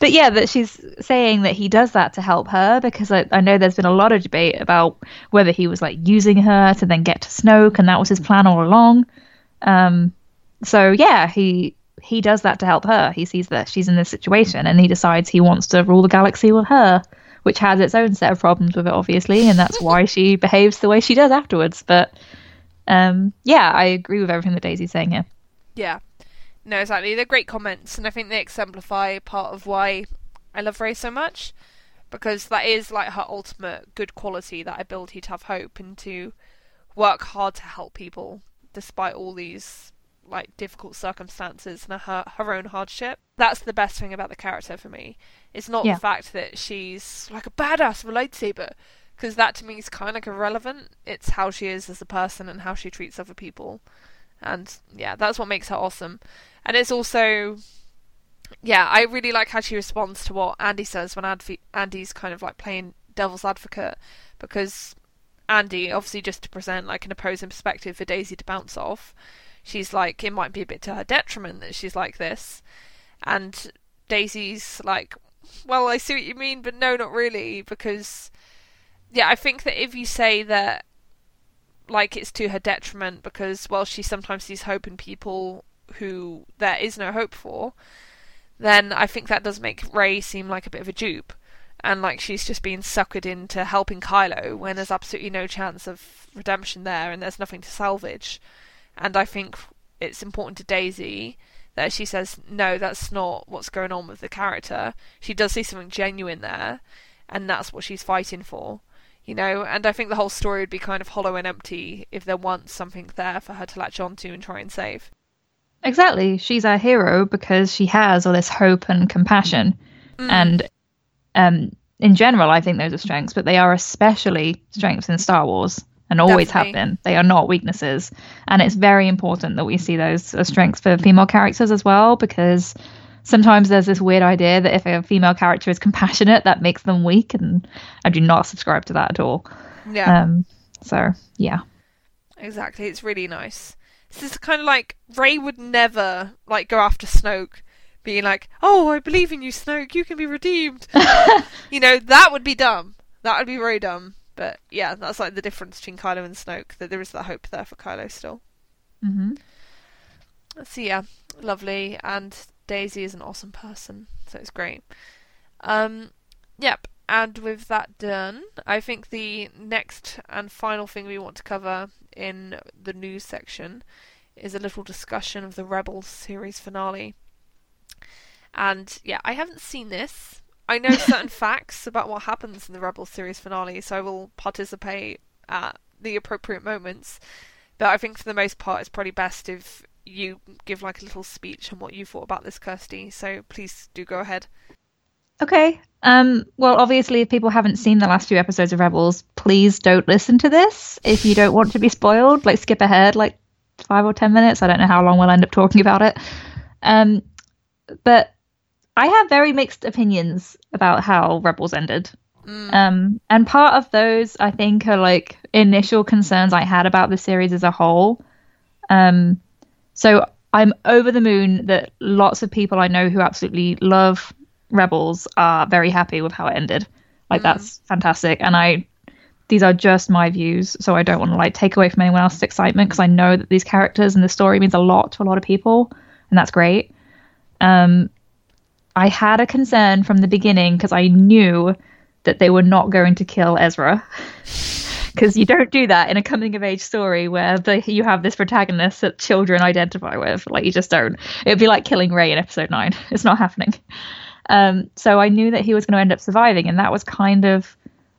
but yeah, that she's saying that he does that to help her because I, I know there's been a lot of debate about whether he was like using her to then get to Snoke, and that was his plan all along. Um, so yeah, he he does that to help her. He sees that she's in this situation, and he decides he wants to rule the galaxy with her, which has its own set of problems with it, obviously, and that's why she behaves the way she does afterwards. But um, yeah, I agree with everything that Daisy's saying here. Yeah. No, exactly. They're great comments, and I think they exemplify part of why I love Rey so much. Because that is like her ultimate good quality that ability to have hope and to work hard to help people despite all these like difficult circumstances and her her own hardship. That's the best thing about the character for me. It's not Yeah. the fact that she's like a badass with a lightsaber, because that to me is kind of irrelevant. It's how she is as a person and how she treats other people, and yeah, that's what makes her awesome. And it's also, yeah, I really like how she responds to what Andy says when Adv- Andy's kind of like playing devil's advocate, because Andy, obviously, just to present like an opposing perspective for Daisy to bounce off, she's like, it might be a bit to her detriment that she's like this. And Daisy's like, well, I see what you mean, but no, not really, because, yeah, I think that if you say that, like, it's to her detriment because, well, she sometimes sees hope in people who there is no hope for, then I think that does make Rey seem like a bit of a dupe and like she's just being suckered into helping Kylo when there's absolutely no chance of redemption there and there's nothing to salvage. And I think it's important to Daisy that she says no, that's not what's going on with the character. She does see something genuine there, and that's what she's fighting for. You know, and I think the whole story would be kind of hollow and empty if there wasn't something there for her to latch onto and try and save. Exactly. She's our hero because she has all this hope and compassion. Mm. And um, in general, I think those are strengths, but they are especially strengths in Star Wars and always Definitely. have been. They are not weaknesses. And it's very important that we see those as strengths for female characters as well, because sometimes there's this weird idea that if a female character is compassionate, that makes them weak. And I do not subscribe to that at all. Yeah. Um, so, yeah. Exactly, it's really nice. This is kind of like Rey would never like go after Snoke, being like, "Oh, I believe in you, Snoke. You can be redeemed." you know, that would be dumb. That would be very dumb. But yeah, that's like the difference between Kylo and Snoke. That there is that hope there for Kylo still. hmm So yeah, lovely. And Daisy is an awesome person, so it's great. Um, yep. And with that done, I think the next and final thing we want to cover in the news section is a little discussion of the Rebels series finale. And yeah, I haven't seen this. I know certain facts about what happens in the Rebels series finale, so I will participate at the appropriate moments. But I think for the most part, it's probably best if you give like a little speech on what you thought about this, Kirsty. So please do go ahead. Okay. Um, well, obviously, if people haven't seen the last few episodes of Rebels, please don't listen to this. If you don't want to be spoiled, like skip ahead like five or ten minutes. I don't know how long we'll end up talking about it. Um, but I have very mixed opinions about how Rebels ended. Mm. Um, and part of those, I think, are like initial concerns I had about the series as a whole. Um, so I'm over the moon that lots of people I know who absolutely love Rebels are very happy with how it ended. Like Mm. that's fantastic, and I these are just my views, so I don't want to like take away from anyone else's excitement because I know that these characters and the story means a lot to a lot of people, and that's great. Um, I had a concern from the beginning because I knew that they were not going to kill Ezra. Because you don't do that in a coming of age story where the, you have this protagonist that children identify with. Like, you just don't. It would be like killing Rey in episode 9. It's not happening. Um, so I knew that he was going to end up surviving. And that was kind of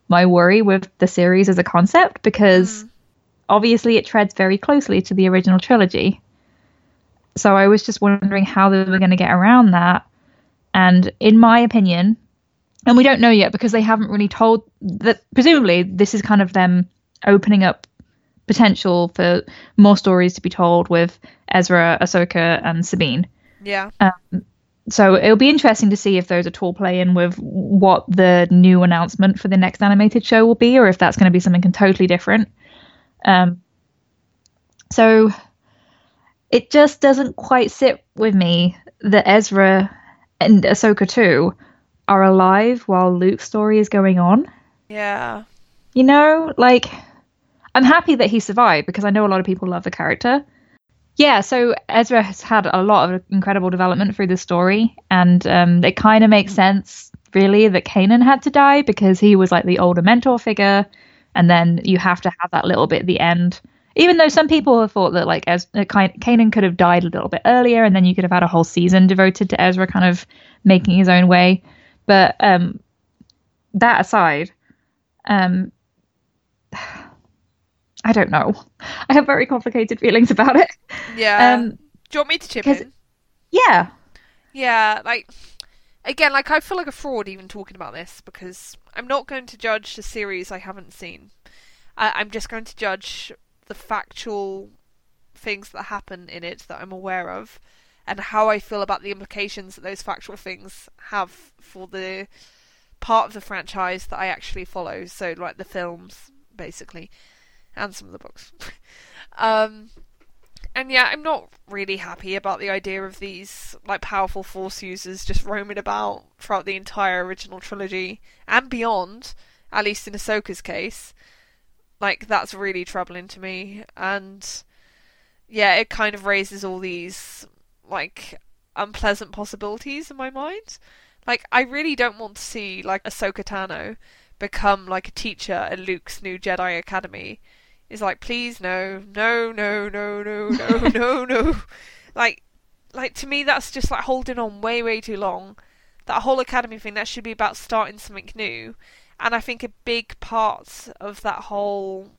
my worry with the series as a concept because obviously it treads very closely to the original trilogy. So I was just wondering how they were going to get around that. And in my opinion, and we don't know yet because they haven't really told that presumably this is kind of them opening up potential for more stories to be told with Ezra, Ahsoka, and Sabine. Yeah. So it'll be interesting to see if those at all play in with what the new announcement for the next animated show will be, or if that's going to be something totally different. Um, so it just doesn't quite sit with me that Ezra and Ahsoka too are alive while Luke's story is going on. Yeah. You know, like I'm happy that he survived because I know a lot of people love the character. Yeah, so Ezra has had a lot of incredible development through the story, and um, it kind of makes sense, really, that Kanan had to die because he was like the older mentor figure, and then you have to have that little bit at the end. Even though some people have thought that like uh, Kanan could have died a little bit earlier, and then you could have had a whole season devoted to Ezra kind of making his own way. But um, that aside, um, I don't know. I have very complicated feelings about it. Yeah. Um, Do you want me to chip in? yeah, Yeah, like again, like I feel like a fraud even talking about this because I'm not going to judge the series I haven't seen. I- I'm just going to judge the factual things that happen in it that I'm aware of, and how I feel about the implications that those factual things have for the part of the franchise that I actually follow. So, like the films, basically, and some of the books. um, and yeah, I'm not really happy about the idea of these like powerful force users just roaming about throughout the entire original trilogy and beyond. At least in Ahsoka's case, like that's really troubling to me. And yeah, it kind of raises all these like unpleasant possibilities in my mind. Like I really don't want to see like Ahsoka Tano become like a teacher at Luke's new Jedi Academy is like, please no, no, no, no, no, no, no, no. Like, like to me that's just like holding on way way too long. That whole academy thing that should be about starting something new. And I think a big part of that whole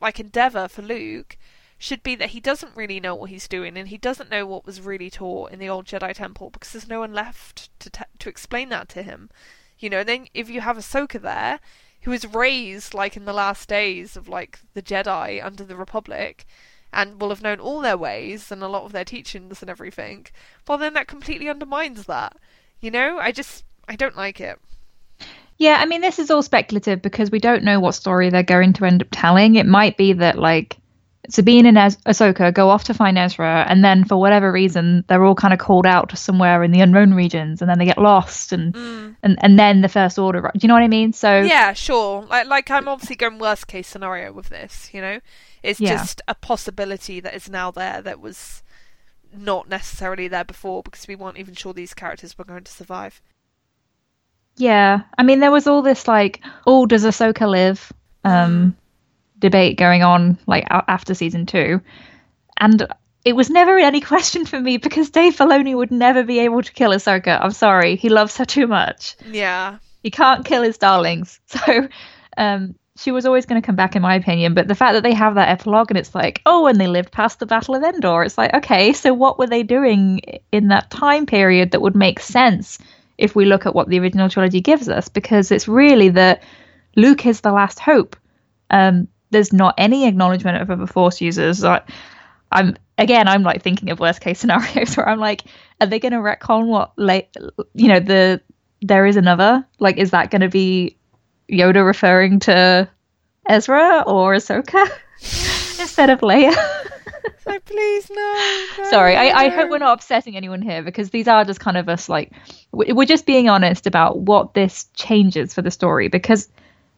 like endeavor for Luke should be that he doesn't really know what he's doing and he doesn't know what was really taught in the old Jedi Temple because there's no one left to te- to explain that to him. You know, then if you have Ahsoka there, who was raised like in the last days of like the Jedi under the Republic, and will have known all their ways and a lot of their teachings and everything, well then that completely undermines that. You know, I just I don't like it. Yeah, I mean this is all speculative because we don't know what story they're going to end up telling. It might be that like Sabine and Ez- Ahsoka go off to find Ezra, and then for whatever reason, they're all kind of called out to somewhere in the unknown regions, and then they get lost, and Mm. and, and then the First Order. Do you know what I mean? So Yeah, sure. Like like I'm obviously going worst case scenario with this, you know? It's Yeah. just a possibility that is now there that was not necessarily there before because we weren't even sure these characters were going to survive. Yeah, I mean there was all this like, oh, does Ahsoka live? Um, debate going on like a- after season two, and it was never any question for me because Dave Filoni would never be able to kill Ahsoka. I'm sorry, he loves her too much. Yeah. he can't kill his darlings. So um, she was always going to come back, in my opinion. But the fact that they have that epilogue and it's like, oh, and they lived past the Battle of Endor, it's like, okay, so what were they doing in that time period that would make sense if we look at what the original trilogy gives us? Because it's really that Luke is the last hope. Um, there's not any acknowledgement of other Force users. I, I'm again, I'm like thinking of worst case scenarios where I'm like, are they going to retcon what, like, you know, the there is another? Like, is that going to be Yoda referring to Ezra or Ahsoka instead of Leia? So please no. no Sorry, I, I hope we're not upsetting anyone here because these are just kind of us like we- we're just being honest about what this changes for the story because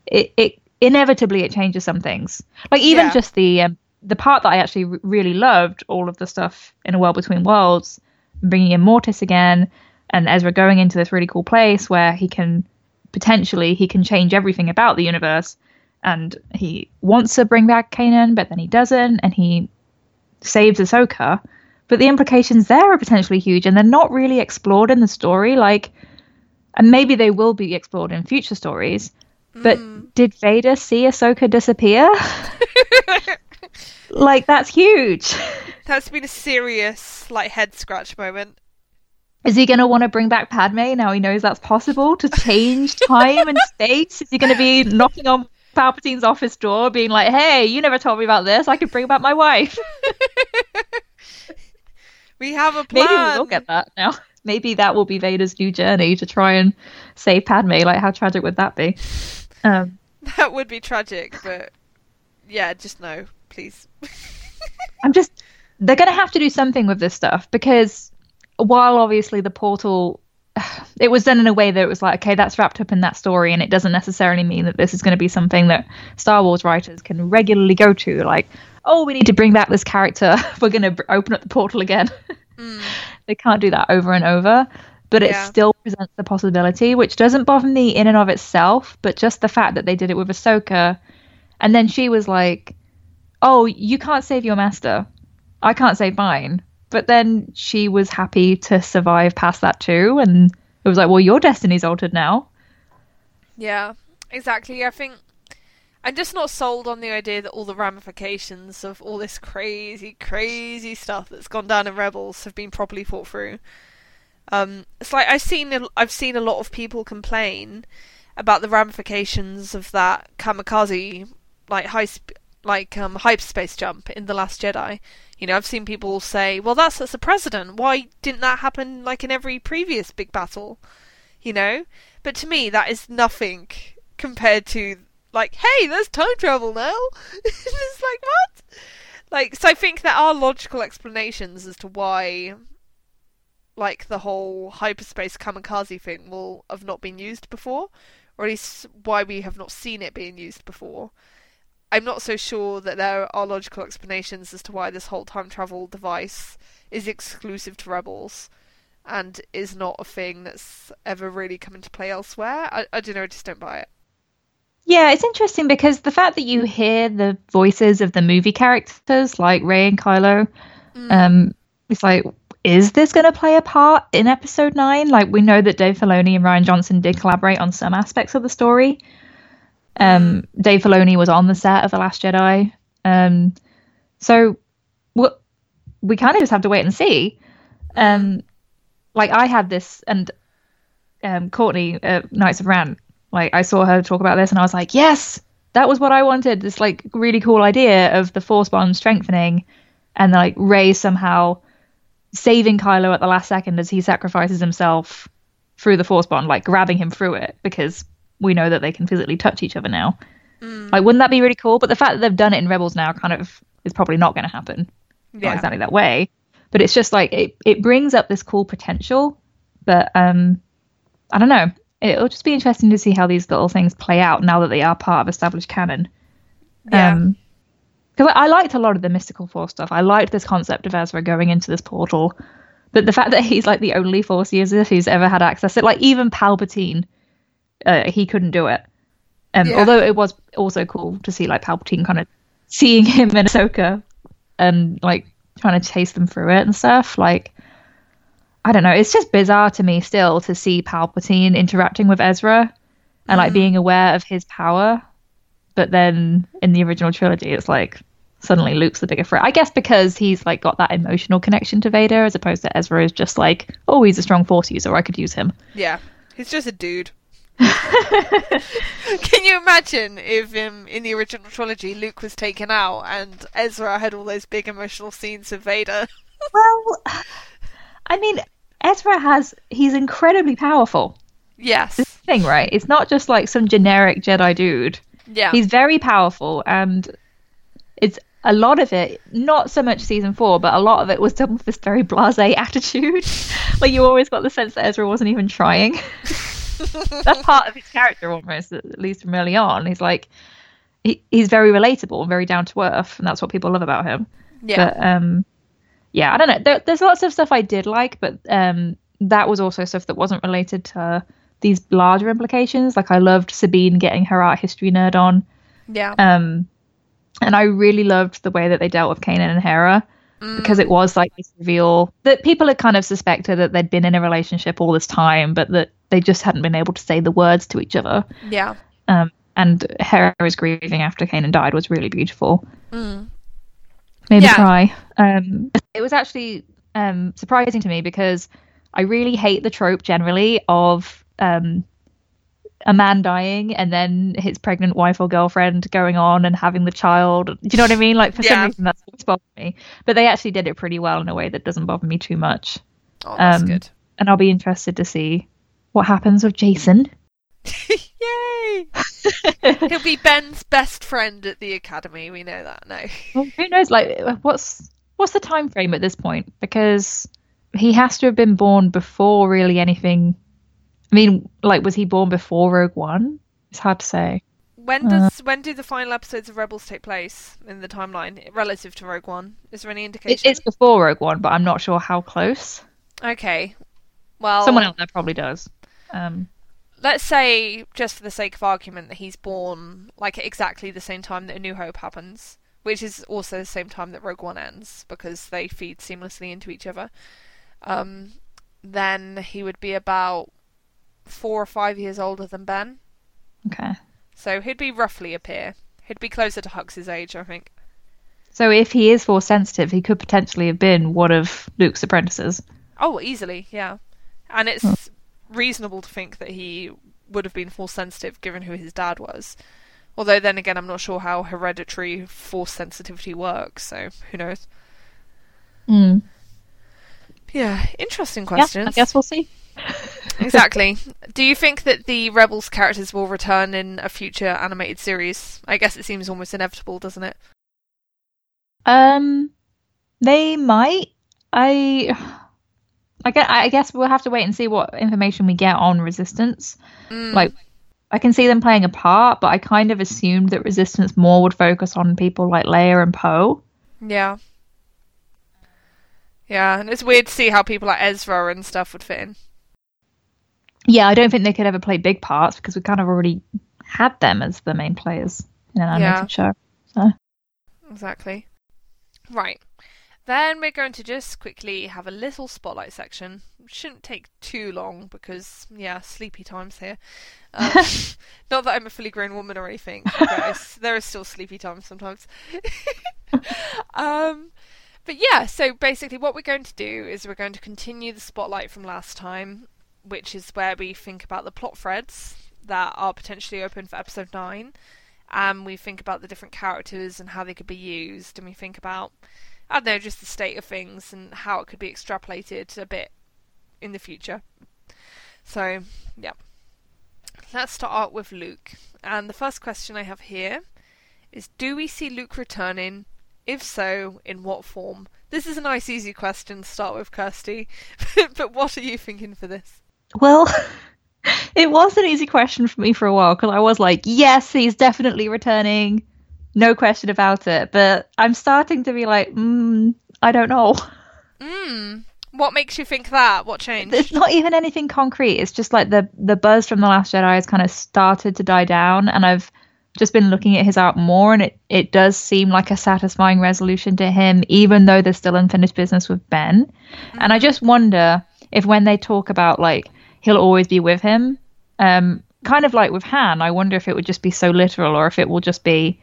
it, it inevitably it changes some things. Like even Yeah. just the um, the part that I actually r- really loved, all of the stuff in a world between worlds, bringing in Mortis again, and Ezra going into this really cool place where he can potentially he can change everything about the universe, and he wants to bring back Kanan, but then he doesn't, and he saves Ahsoka. But the implications there are potentially huge, and they're not really explored in the story. Like, and maybe they will be explored in future stories. But hmm. did Vader see Ahsoka disappear? like, that's huge. That's been a serious like head scratch moment. Is he going to want to bring back Padme now he knows that's possible to change time and space? Is he going to be knocking on Palpatine's office door, being like, "Hey, you never told me about this. I could bring back my wife." We have a plan. Maybe we will get that now. Maybe that will be Vader's new journey to try and save Padme. Like, how tragic would that be? Um, That would be tragic, but yeah, just no, please. I'm just. They're going to have to do something with this stuff because while obviously the portal. It was done in a way that it was like, okay, that's wrapped up in that story, and it doesn't necessarily mean that this is going to be something that Star Wars writers can regularly go to. Like, oh, we need to bring back this character. We're going to br- open up the portal again. Hmm. they can't do that over and over, but it Yeah. still presents the possibility, which doesn't bother me in and of itself, but just the fact that they did it with Ahsoka, and then she was like, "Oh, you can't save your master, I can't save mine." But then she was happy to survive past that too, and it was like, "Well, your destiny's altered now." Yeah, exactly. I think I'm just not sold on the idea that all the ramifications of all this crazy, crazy stuff that's gone down in Rebels have been properly thought through. Um, it's like I've seen a- I've seen a lot of people complain about the ramifications of that kamikaze like high sp- like um hyperspace jump in the Last Jedi. You know, I've seen people say, "Well, that's that's a precedent. Why didn't that happen like in every previous big battle?" You know, but to me that is nothing compared to like, "Hey, there's time travel now." it's like what? Like, so I think there are logical explanations as to why like the whole hyperspace kamikaze thing will have not been used before, or at least why we have not seen it being used before. I'm not so sure that there are logical explanations as to why this whole time travel device is exclusive to Rebels and is not a thing that's ever really come into play elsewhere. I, I don't know, I just don't buy it. Yeah, it's interesting because the fact that you hear the voices of the movie characters like Rey and Kylo, um, it's like is this going to play a part in episode nine? Like, we know that Dave Filoni and Rian Johnson did collaborate on some aspects of the story. Um, Dave Filoni was on the set of The Last Jedi. Um, so we kind of just have to wait and see. Um, like, I had this, and um, Courtney, uh, Knights of Ren, like, I saw her talk about this, and I was like, yes, that was what I wanted. This, like, really cool idea of the Force bond strengthening, and, like, Rey somehow saving Kylo at the last second as he sacrifices himself through the Force bond, like grabbing him through it because we know that they can physically touch each other now. Mm. Like, wouldn't that be really cool? But the fact that they've done it in Rebels now kind of is probably not going to happen. Not exactly that way. But it's just like it, it brings up this cool potential. But um, I don't know. It'll just be interesting to see how these little things play out now that they are part of established canon. Yeah. Um, because I I liked a lot of the mystical force stuff. I liked this concept of Ezra going into this portal, but the fact that he's like the only force user who's ever had access to, like even Palpatine, uh, he couldn't do it. Um, Yeah. Although it was also cool to see like Palpatine kind of seeing him and Ahsoka, and like trying to chase them through it and stuff. Like, I don't know. It's just bizarre to me still to see Palpatine interacting with Ezra and like being aware of his power but then in the original trilogy it's like suddenly Luke's the bigger threat. I guess because he's like got that emotional connection to Vader as opposed to Ezra is just like, oh, he's a strong force user, I could use him. Yeah, he's just a dude. Can you imagine if um, in the original trilogy Luke was taken out and Ezra had all those big emotional scenes with Vader? Well, I mean, Ezra has he's incredibly powerful. Yes. This thing, right? It's not just like some generic Jedi dude. Yeah. He's very powerful and it's a lot of it, not so much season four, but a lot of it was done with this very blasé attitude. like you always got the sense that Ezra wasn't even trying. That's part of his character almost, at least from early on. He's like he, he's very relatable and very down to earth, and that's what people love about him. yeah. But um yeah, I don't know. There, there's lots of stuff I did like, but um that was also stuff that wasn't related to these larger implications. Like I loved Sabine getting her art history nerd on. yeah. Um, and I really loved the way that they dealt with Kanan and Hera because it was like this reveal that people had kind of suspected that they'd been in a relationship all this time, but that they just hadn't been able to say the words to each other. yeah. Um, and Hera's grieving after Kanan died was really beautiful. Mm. Made Yeah. me cry. Um, it was actually um, surprising to me because I really hate the trope generally of um, a man dying and then his pregnant wife or girlfriend going on and having the child. Do you know what I mean? Like for Yeah. some reason that's always bothered me, but they actually did it pretty well in a way that doesn't bother me too much. Oh, that's Um, good. And I'll be interested to see what happens with Jacen. Yay! He'll be Ben's best friend at the academy. We know that now. Well, who knows? Like, what's what's the time frame at this point? Because he has to have been born before really anything. I mean, like, was he born before Rogue One? It's hard to say. When uh. does when do the final episodes of Rebels take place in the timeline relative to Rogue One? Is there any It, indication? it's before Rogue One, but I'm not sure how close. Okay. Well, Someone out there probably does. Um, let's say, just for the sake of argument, that he's born like at exactly the same time that A New Hope happens, which is also the same time that Rogue One ends because they feed seamlessly into each other. Um, then he would be about four or five years older than Ben, okay. so he'd be roughly a peer. He'd be closer to Hux's age, I think. So if he is force sensitive, he could potentially have been one of Luke's apprentices. Oh, easily, yeah. And it's reasonable to think that he would have been force sensitive given who his dad was. Although then again, I'm not sure how hereditary force sensitivity works, so who knows? Hmm. Yeah, interesting Yeah, questions. I guess we'll see. exactly. Do you think that the Rebels characters will return in a future animated series? I guess it seems almost inevitable, doesn't it? Um, they might. I, I guess, I guess we'll have to wait and see what information we get on Resistance. Mm, Like, I can see them playing a part, but I kind of assumed that Resistance more would focus on people like Leia and Poe. yeah. Yeah, and it's weird to see how people like Ezra and stuff would fit in. Yeah, I don't think they could ever play big parts because we kind of already had them as the main players in an Yeah. animated show. Exactly. Right. Then we're going to just quickly have a little spotlight section. Shouldn't take too long because, yeah, sleepy times here. Um, not that I'm a fully grown woman or anything, guys. there is still sleepy times sometimes. um, but yeah, so basically, what we're going to do is we're going to continue the spotlight from last time, which is where we think about the plot threads that are potentially open for episode 9. And we think about the different characters and how they could be used, and we think about I don't know, just the state of things and how it could be extrapolated a bit in the future. So, yeah. Let's start out with Luke. And the first question I have here is Do we see Luke returning? If so, in what form? This is a nice, easy question to start with, Kirsty. but what are you thinking for this? Well, it was an easy question for me for a while because I was like, yes, he's definitely returning no question about it. But I'm starting to be like, mm, I don't know. Mm. What makes you think that? What changed? It's not even anything concrete. It's just like the the buzz from the Last Jedi has kind of started to die down, and I've just been looking at his art more, and it it does seem like a satisfying resolution to him, even though there's still unfinished business with Ben. Mm-hmm. And I mm-hmm. just wonder if when they talk about like he'll always be with him, um, kind of like with Han, I wonder if it would just be so literal, or if it will just be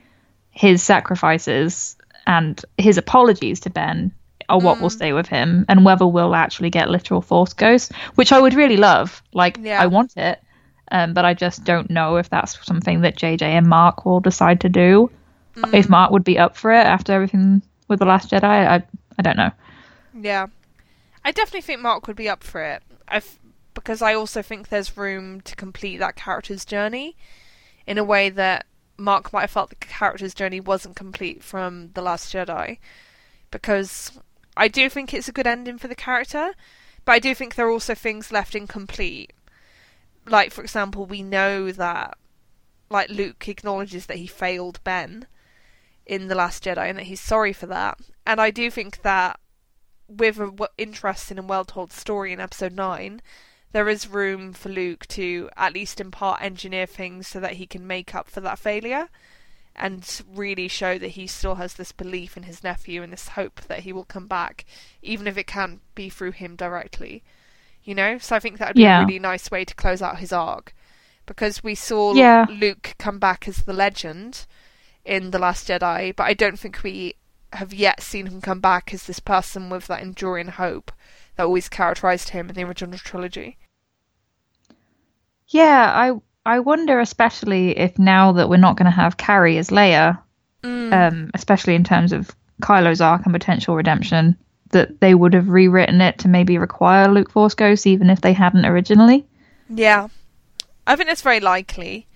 his sacrifices and his apologies to Ben are what mm. will stay with him, and whether we'll actually get literal Force Ghosts, which I would really love. Like, yeah. I want it, um, but I just don't know if that's something that JJ and Mark will decide to do. Mm. If Mark would be up for it after everything with the Last Jedi, I I don't know. Yeah, I definitely think Mark would be up for it. I've, because I also think there's room to complete that character's journey in a way that Mark might have felt the character's journey wasn't complete from The Last Jedi. Because I do think it's a good ending for the character, but I do think there are also things left incomplete. Like, for example, we know that, like, Luke acknowledges that he failed Ben in The Last Jedi and that he's sorry for that. And I do think that with an interesting and well told story in episode 9, there is room for Luke to at least in part engineer things so that he can make up for that failure and really show that he still has this belief in his nephew and this hope that he will come back, even if it can't be through him directly. You know? So I think that would be yeah. a really nice way to close out his arc. Because we saw yeah. Luke come back as the legend in The Last Jedi, but I don't think we have yet seen him come back as this person with that enduring hope that always characterized him in the original trilogy. Yeah, I I wonder especially if now that we're not going to have Carrie as Leia, mm. um, especially in terms of Kylo's arc and potential redemption, that they would have rewritten it to maybe require Luke Force Ghost even if they hadn't originally. Yeah, I think that's very likely,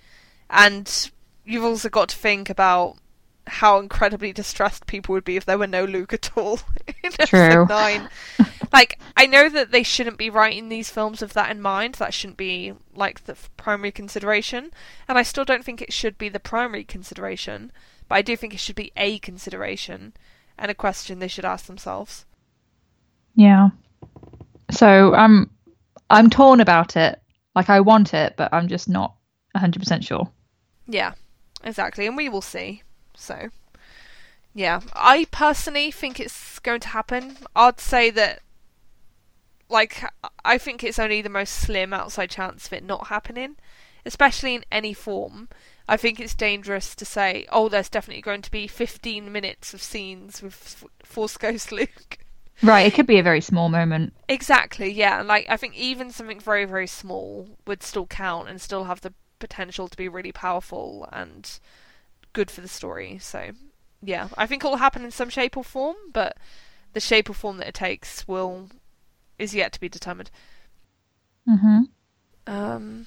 and you've also got to think about how incredibly distressed people would be if there were no Luke at all in True. nine. like, I know that they shouldn't be writing these films with that in mind. That shouldn't be like the primary consideration, and I still don't think it should be the primary consideration. But I do think it should be a consideration and a question they should ask themselves. Yeah. So I'm I'm torn about it. Like I want it, but I'm just not 100% sure. Yeah. Exactly, and we will see. So, yeah, I personally think it's going to happen. I'd say that, like, I think it's only the most slim outside chance of it not happening, especially in any form. I think it's dangerous to say, oh, there's definitely going to be 15 minutes of scenes with Force Ghost Luke. Right, it could be a very small moment. Exactly, yeah. And like, I think even something very, very small would still count and still have the potential to be really powerful and good for the story. So, yeah, I think it will happen in some shape or form, but the shape or form that it takes will is yet to be determined. hmm Um,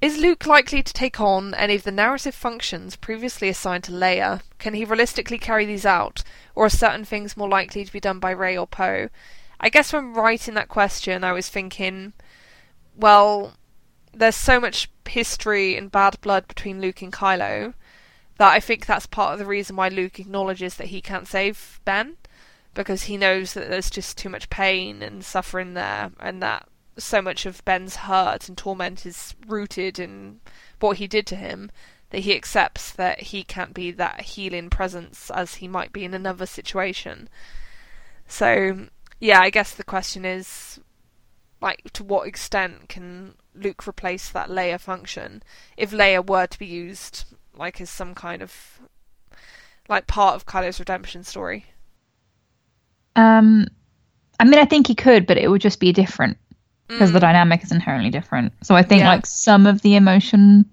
is Luke likely to take on any of the narrative functions previously assigned to Leia? Can he realistically carry these out, or are certain things more likely to be done by Rey or Poe? I guess when writing that question, I was thinking, well, there's so much history and bad blood between Luke and Kylo that I think that's part of the reason why Luke acknowledges that he can't save Ben because he knows that there's just too much pain and suffering there and that so much of Ben's hurt and torment is rooted in what he did to him that he accepts that he can't be that healing presence as he might be in another situation. So yeah, I guess the question is, like, to what extent can Luke replace that Leia function if Leia were to be used like is some kind of like part of Kylo's redemption story? Um, I mean, I think he could, but it would just be different because the Mm. dynamic is inherently different. So I think Yeah. like some of the emotion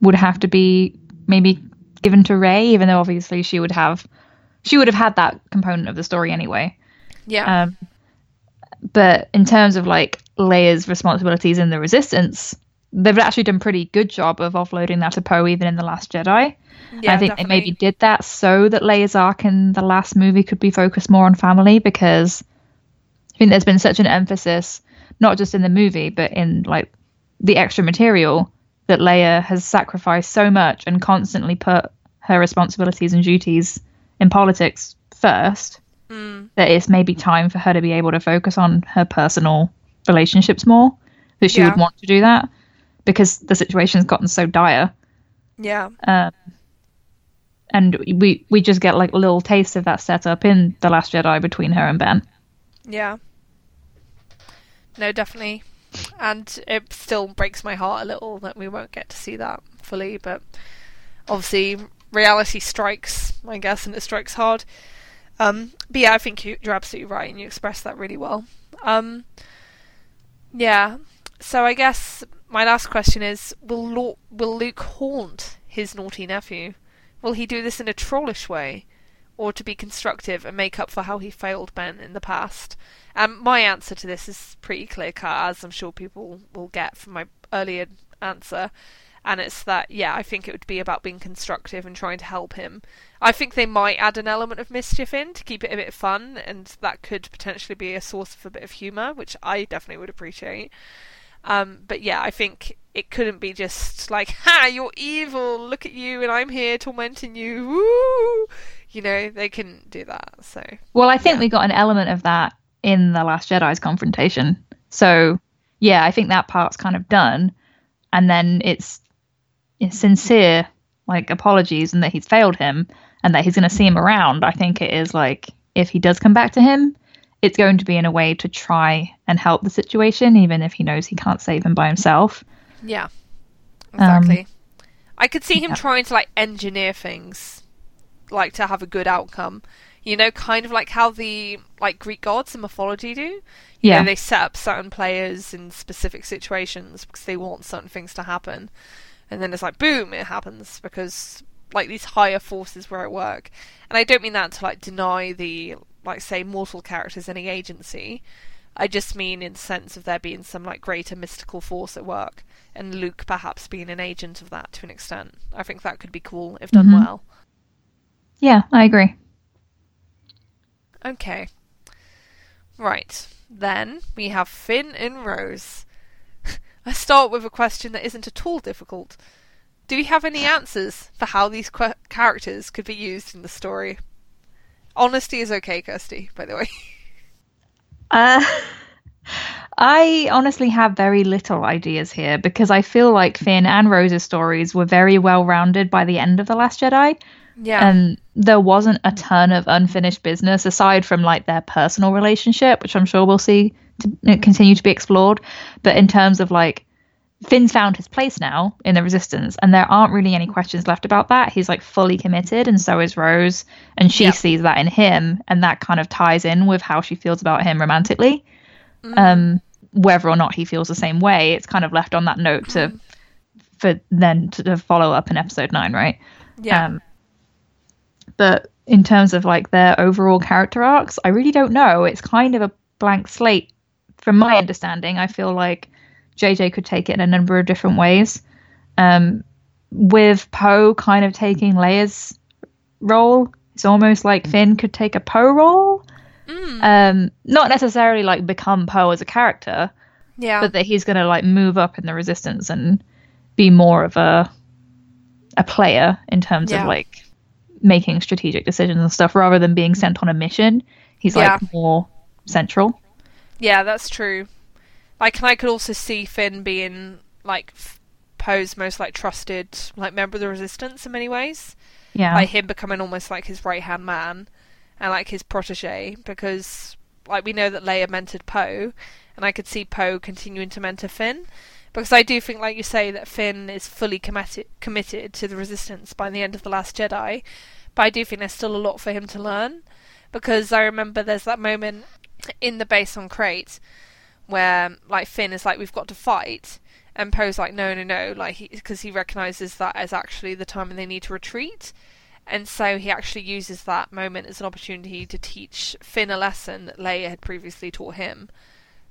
would have to be maybe given to Rey, even though obviously she would have she would have had that component of the story anyway. Yeah. Um, but in terms of like Leia's responsibilities in the Resistance, they've actually done a pretty good job of offloading that to Poe, even in the Last Jedi. yeah, I think definitely. they maybe did that so that Leia's arc in the last movie could be focused more on family because I think there's been such an emphasis, not just in the movie, but in like the extra material that Leia has sacrificed so much and constantly put her responsibilities and duties in politics first Mm. that it's maybe time for her to be able to focus on her personal relationships more that she Yeah. would want to do that because the situation's gotten so dire Yeah. um, and we we just get like a little taste of that setup in the Last Jedi between her and Ben. Yeah. No, definitely. And it still breaks my heart a little that we won't get to see that fully, but obviously reality strikes, I guess, and it strikes hard. Um, but yeah, I think you, you're absolutely right, and you expressed that really well. Um, yeah, so I guess my last question is: Will Lo- will Luke haunt his naughty nephew? Will he do this in a trollish way, or to be constructive and make up for how he failed Ben in the past? Um, my answer to this is pretty clear cut, as I'm sure people will get from my earlier answer. And it's that, yeah, I think it would be about being constructive and trying to help him. I think they might add an element of mischief in to keep it a bit fun, and that could potentially be a source of a bit of humour, which I definitely would appreciate. Um, but yeah, I think it couldn't be just like, ha, you're evil, look at you, and I'm here tormenting you, woo! You know, they couldn't do that, so. Well, I think Yeah. we got an element of that in the Last Jedi's confrontation. So yeah, I think that part's kind of done, and then it's, it's sincere like apologies and that he's failed him and that he's going to see him around. I think it is like if he does come back to him, it's going to be in a way to try and help the situation, even if he knows he can't save him by himself. Yeah, exactly. Um, I could see him yeah. trying to like engineer things, like to have a good outcome. You know, kind of like how the like Greek gods in mythology do. You Yeah. know, they set up certain players in specific situations because they want certain things to happen, and then it's like boom, it happens because like these higher forces were at work. And I don't mean that to like deny the like say mortal characters any agency. I just mean in the sense of there being some like greater mystical force at work, and Luke perhaps being an agent of that to an extent. I think that could be cool if done Mhm. well. Yeah, I agree. Okay. Right. Then we have Finn and Rose. I start with a question that isn't at all difficult. Do we have any answers for how these que- characters could be used in the story? Honesty is okay, Kirsty, by the way. Uh, I honestly have very little ideas here because I feel like Finn and Rose's stories were very well rounded by the end of The Last Jedi. yeah. And there wasn't a ton of unfinished business aside from like their personal relationship, which I'm sure we'll see to continue to be explored. But in terms of like, Finn's found his place now in the Resistance, and there aren't really any questions left about that. He's like fully committed, and so is Rose, and she Yep. sees that in him, and that kind of ties in with how she feels about him romantically. Mm. Um, whether or not he feels the same way, it's kind of left on that note to for then to, to follow up in episode nine, right? yeah. Um, but in terms of like their overall character arcs, I really don't know. It's kind of a blank slate from my understanding. I feel like JJ could take it in a number of different ways. Um, with Poe kind of taking Leia's role, it's almost like Finn could take a Poe role. Mm. Um, not necessarily like become Poe as a character, yeah. but that he's going to like move up in the resistance and be more of a a player in terms Yeah. of like making strategic decisions and stuff rather than being sent on a mission he's Yeah. like more central Yeah, that's true. Like, and I could also see Finn being like Poe's most like trusted like member of the Resistance in many ways. yeah Like him becoming almost like his right hand man, and like his protege because like we know that Leia mentored Poe, and I could see Poe continuing to mentor Finn. Because I do think, like you say, that Finn is fully committed committed to the Resistance by the end of the Last Jedi, but I do think there's still a lot for him to learn. Because I remember there's that moment in the base on Crait where like Finn is like, "We've got to fight," and Poe's like, "No, no, no," like because he, he recognizes that as actually the time when they need to retreat. And so he actually uses that moment as an opportunity to teach Finn a lesson that Leia had previously taught him.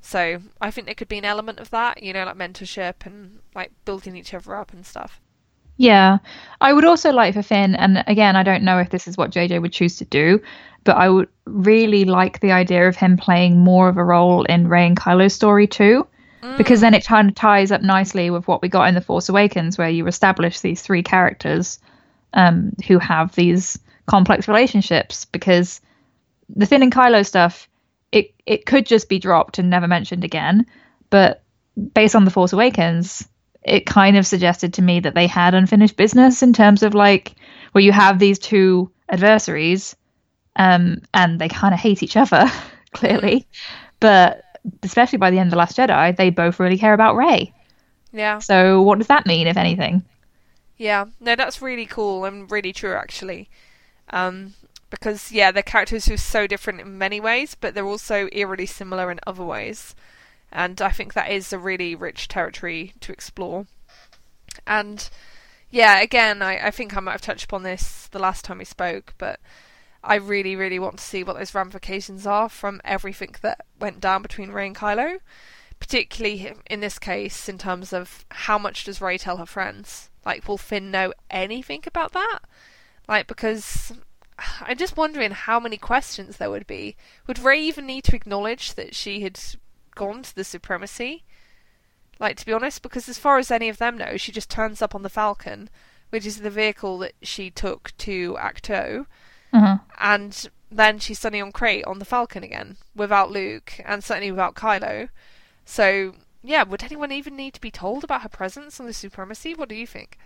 So I think there could be an element of that, you know, like mentorship and like building each other up and stuff. Yeah. I would also like for Finn, and again, I don't know if this is what JJ would choose to do, but I would really like the idea of him playing more of a role in Rey and Kylo's story too. Mm. Because then it kind of ties up nicely with what we got in The Force Awakens, where you establish these three characters um, who have these complex relationships. Because the Finn and Kylo stuff, it it could just be dropped and never mentioned again. But based on The Force Awakens, it kind of suggested to me that they had unfinished business in terms of like where you have these two adversaries um, and they kind of hate each other clearly. But especially by the end of the last jedi they both really care about Rey. Yeah. So what does that mean if anything? Yeah. No that's really cool and really true actually. Um, because yeah their characters are so different in many ways but they're also eerily similar in other ways. And I think that is a really rich territory to explore. And yeah, again, I, I think I might have touched upon this the last time we spoke, but I really, really want to see what those ramifications are from everything that went down between Rey and Kylo, particularly in this case in terms of how much does Rey tell her friends? Like, will Finn know anything about that? Like, because I'm just wondering how many questions there would be. Would Rey even need to acknowledge that she had gone to the supremacy. Like, to be honest, because as far as any of them know, she just turns up on the Falcon, which is the vehicle that she took to Ahch-To, mm-hmm. and then she's suddenly on Crait on the Falcon again, without Luke, and certainly without Kylo. So, yeah, would anyone even need to be told about her presence on the supremacy? What do you think?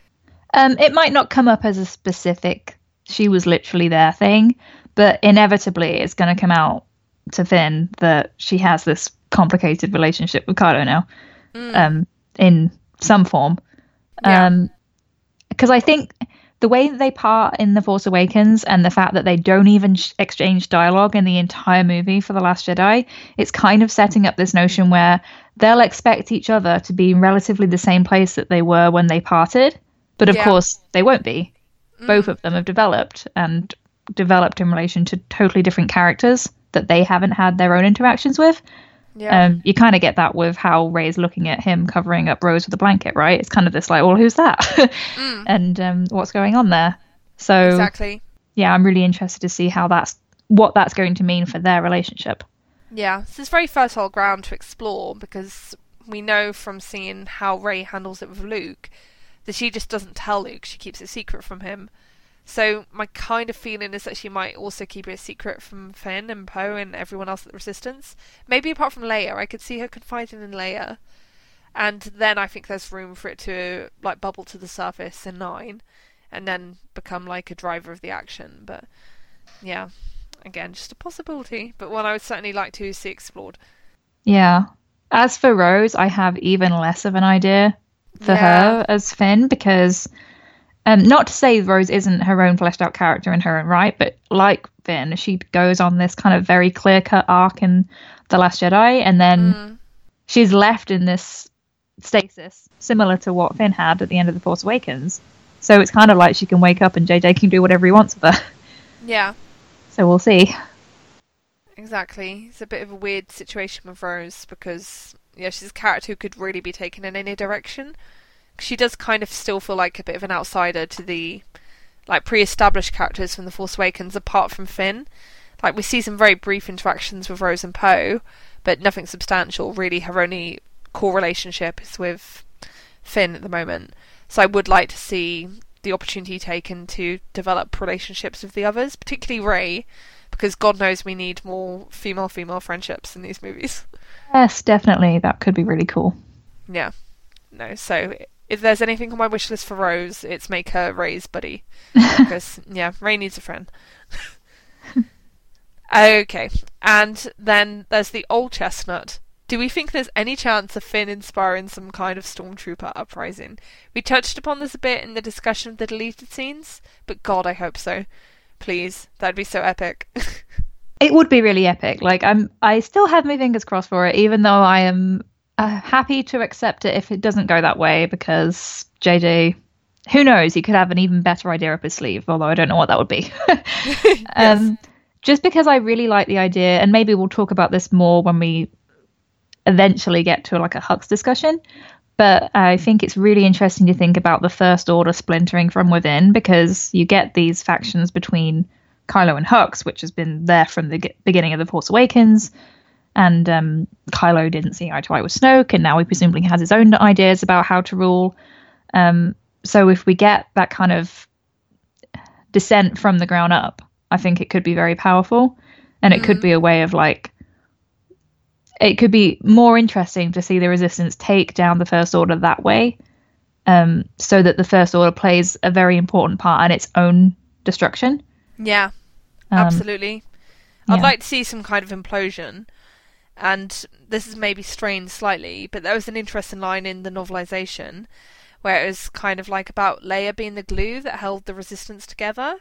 Um, it might not come up as a specific she was literally there thing, but inevitably it's going to come out to Finn that she has this complicated relationship with Kylo now, mm. um, in some form. Yeah. Um, because I think the way that they part in The Force Awakens and the fact that they don't even sh- exchange dialogue in the entire movie for The Last Jedi, it's kind of setting up this notion where they'll expect each other to be in relatively the same place that they were when they parted. But of yeah. course, they won't be. Mm. Both of them have developed and developed in relation to totally different characters that they haven't had their own interactions with. Yeah. Um, you kind of get that with how Rey is looking at him covering up Rose with a blanket, right? It's kind of this like, well, who's that? mm. And um, what's going on there? So exactly. Yeah, I'm really interested to see how that's what that's going to mean for their relationship. Yeah, so it's very fertile ground to explore because we know from seeing how Rey handles it with Luke that she just doesn't tell Luke; she keeps it secret from him. So my kind of feeling is that she might also keep it a secret from Finn and Poe and everyone else at the Resistance. Maybe apart from Leia, I could see her confiding in Leia, and then I think there's room for it to like bubble to the surface in nine, and then become like a driver of the action. But yeah, again, just a possibility, but one I would certainly like to see explored. Yeah. As for Rose, I have even less of an idea for yeah. her as Finn because um, not to say Rose isn't her own fleshed out character in her own right, but like Finn, she goes on this kind of very clear cut arc in The Last Jedi, and then mm. she's left in this stasis, similar to what Finn had at the end of The Force Awakens. So it's kind of like she can wake up and JJ can do whatever he wants with her. Yeah. So we'll see. Exactly. It's a bit of a weird situation with Rose because yeah, she's a character who could really be taken in any direction she does kind of still feel like a bit of an outsider to the like pre-established characters from the Force Awakens, apart from Finn. Like we see some very brief interactions with Rose and Poe, but nothing substantial. Really, her only core relationship is with Finn at the moment. So I would like to see the opportunity taken to develop relationships with the others, particularly Rey, because God knows we need more female-female friendships in these movies. Yes, definitely. That could be really cool. Yeah. No, so if there's anything on my wish list for Rose, it's make her Rey's buddy. because yeah, Rey needs a friend. Okay, and then there's the old chestnut. Do we think there's any chance of Finn inspiring some kind of stormtrooper uprising? We touched upon this a bit in the discussion of the deleted scenes, but God, I hope so. Please, that'd be so epic. It would be really epic. Like I'm, I still have my fingers crossed for it, even though I am uh, happy to accept it if it doesn't go that way, because JJ, who knows, he could have an even better idea up his sleeve. Although I don't know what that would be. um, just because I really like the idea, and maybe we'll talk about this more when we eventually get to like a Hux discussion. But I think it's really interesting to think about the First Order splintering from within because you get these factions between Kylo and Hux, which has been there from the beginning of The Force Awakens. And um, Kylo didn't see eye to eye with Snoke, and now he presumably has his own ideas about how to rule. Um, so if we get that kind of descent from the ground up, I think it could be very powerful, and it mm could be a way of like. It could be more interesting to see the Resistance take down the First Order that way, um, so that the First Order plays a very important part in its own destruction. Yeah, um, absolutely. I'd like to see some kind of implosion. And this is maybe strained slightly, but there was an interesting line in the novelization where it was kind of like about Leia being the glue that held the resistance together.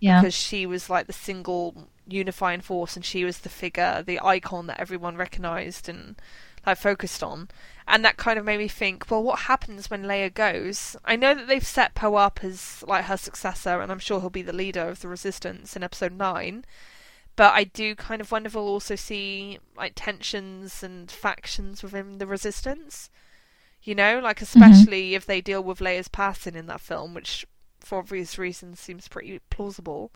Yeah. Because she was like the single unifying force and she was the figure, the icon that everyone recognized and like focused on. And that kind of made me think, well, what happens when Leia goes? I know that they've set Poe up as like her successor, and I'm sure he'll be the leader of the Resistance in Episode Nine. But I do kind of wonder if we'll also see like tensions and factions within the Resistance. You know, like mm-hmm. especially mm-hmm. if they deal with Leia's passing in that film, which for obvious reasons seems pretty plausible.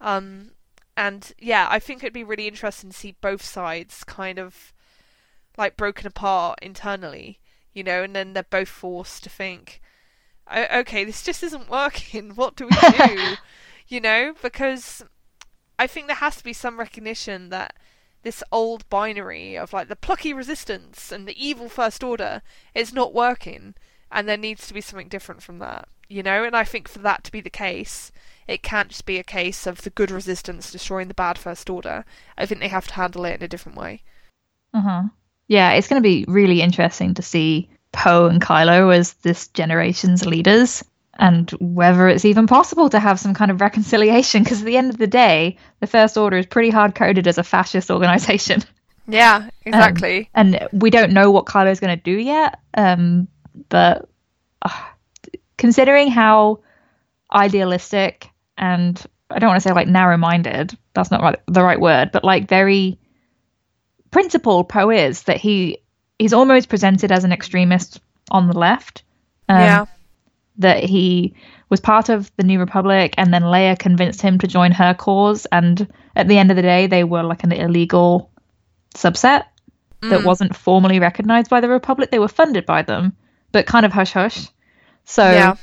Um, and yeah, I think it'd be really interesting to see both sides kind of like broken apart internally, you know, and then they're both forced to think, okay, this just isn't working. What do we do? you know, because I think there has to be some recognition that this old binary of like the plucky resistance and the evil first order is not working and there needs to be something different from that you know? And i think for that to be the case it can't just be a case of the good resistance destroying the bad first order. I think they have to handle it in a different way. Uh-huh yeah, it's going to be really interesting to see Poe and Kylo as this generation's leaders and whether it's even possible to have some kind of reconciliation because at the end of the day, the First Order is pretty hard coded as a fascist organization. Yeah, exactly. Um, and we don't know what Kylo's going to do yet. Um, but uh, considering how idealistic and I don't want to say like narrow minded, that's not right, the right word, but like very principled Poe is that he he's almost presented as an extremist on the left. Um, yeah. That he was part of the New Republic, and then Leia convinced him to join her cause. And at the end of the day, they were like an illegal subset mm. that wasn't formally recognized by the Republic. They were funded by them, but kind of hush hush. So yeah.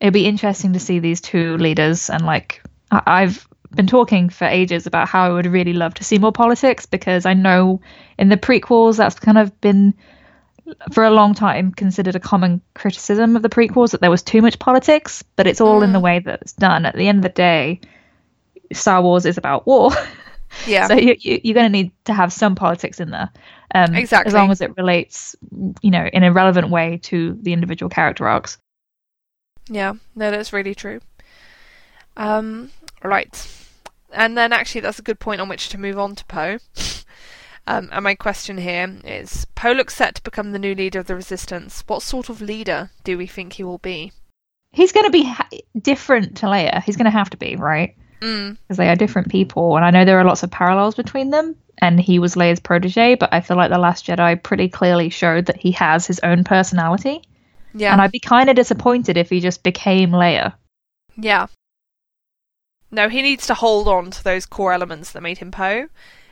it'd be interesting to see these two leaders. And like, I've been talking for ages about how I would really love to see more politics because I know in the prequels that's kind of been for a long time considered a common criticism of the prequels that there was too much politics, but it's all mm. in the mm. way that it's done. At the end of the day, Star Wars is about war. Yeah. so you, you, are going to need to have some politics in there. Um, exactly. As long as it relates, you know, in a relevant way to the individual character arcs. Yeah, no, that's really true. Um, right. And then actually, that's a good point on which to move on to Poe. Um, and my question here is Poe looks set to become the new leader of the Resistance. What sort of leader do we think he will be? He's going to be ha- different to Leia. He's going to have to be, right? Because mm. they are different people. And I know there are lots of parallels between them. And he was Leia's protege, but I feel like The Last Jedi pretty clearly showed that he has his own personality. Yeah. And I'd be kind of disappointed if he just became Leia. Yeah. No, he needs to hold on to those core elements that made him Poe.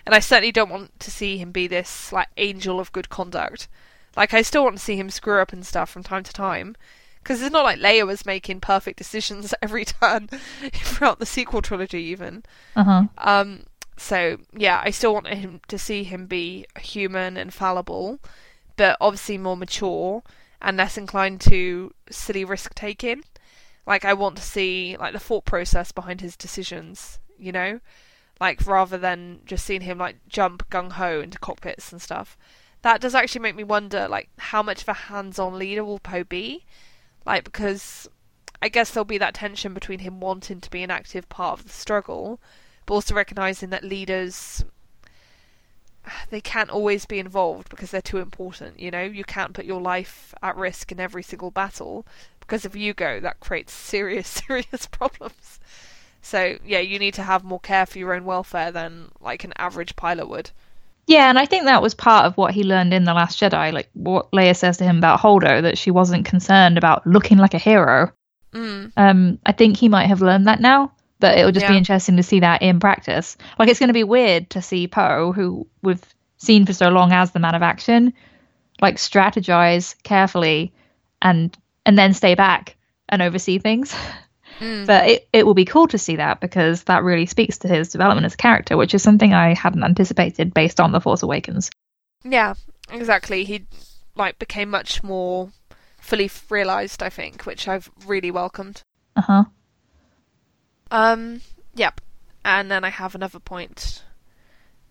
And I certainly don't want to see him be this like angel of good conduct. Like I still want to see him screw up and stuff from time to time. Because it's not like Leia was making perfect decisions every turn throughout the sequel trilogy, even. Uh-huh. Um. So yeah, I still want him to see him be human and fallible, but obviously more mature and less inclined to silly risk taking. Like I want to see like the thought process behind his decisions, you know? Like rather than just seeing him like jump gung ho into cockpits and stuff. That does actually make me wonder, like, how much of a hands-on leader will Poe be? Like, because I guess there'll be that tension between him wanting to be an active part of the struggle, but also recognizing that leaders they can't always be involved because they're too important. You know, you can't put your life at risk in every single battle because if you go, that creates serious, serious problems. So yeah, you need to have more care for your own welfare than like an average pilot would. Yeah, and I think that was part of what he learned in The Last Jedi. Like what Leia says to him about Holdo, that she wasn't concerned about looking like a hero. Mm. Um, I think he might have learned that now, but it'll just be interesting to see that in practice. Like it's going to be weird to see Poe, who we've seen for so long as the man of action, like strategize carefully and and then stay back and oversee things. Mm. But it, it will be cool to see that because that really speaks to his development as a character, which is something I hadn't anticipated based on The Force Awakens. Yeah, exactly. He like became much more fully realized, I think, which I've really welcomed. Uh huh. Um, yep. And then I have another point.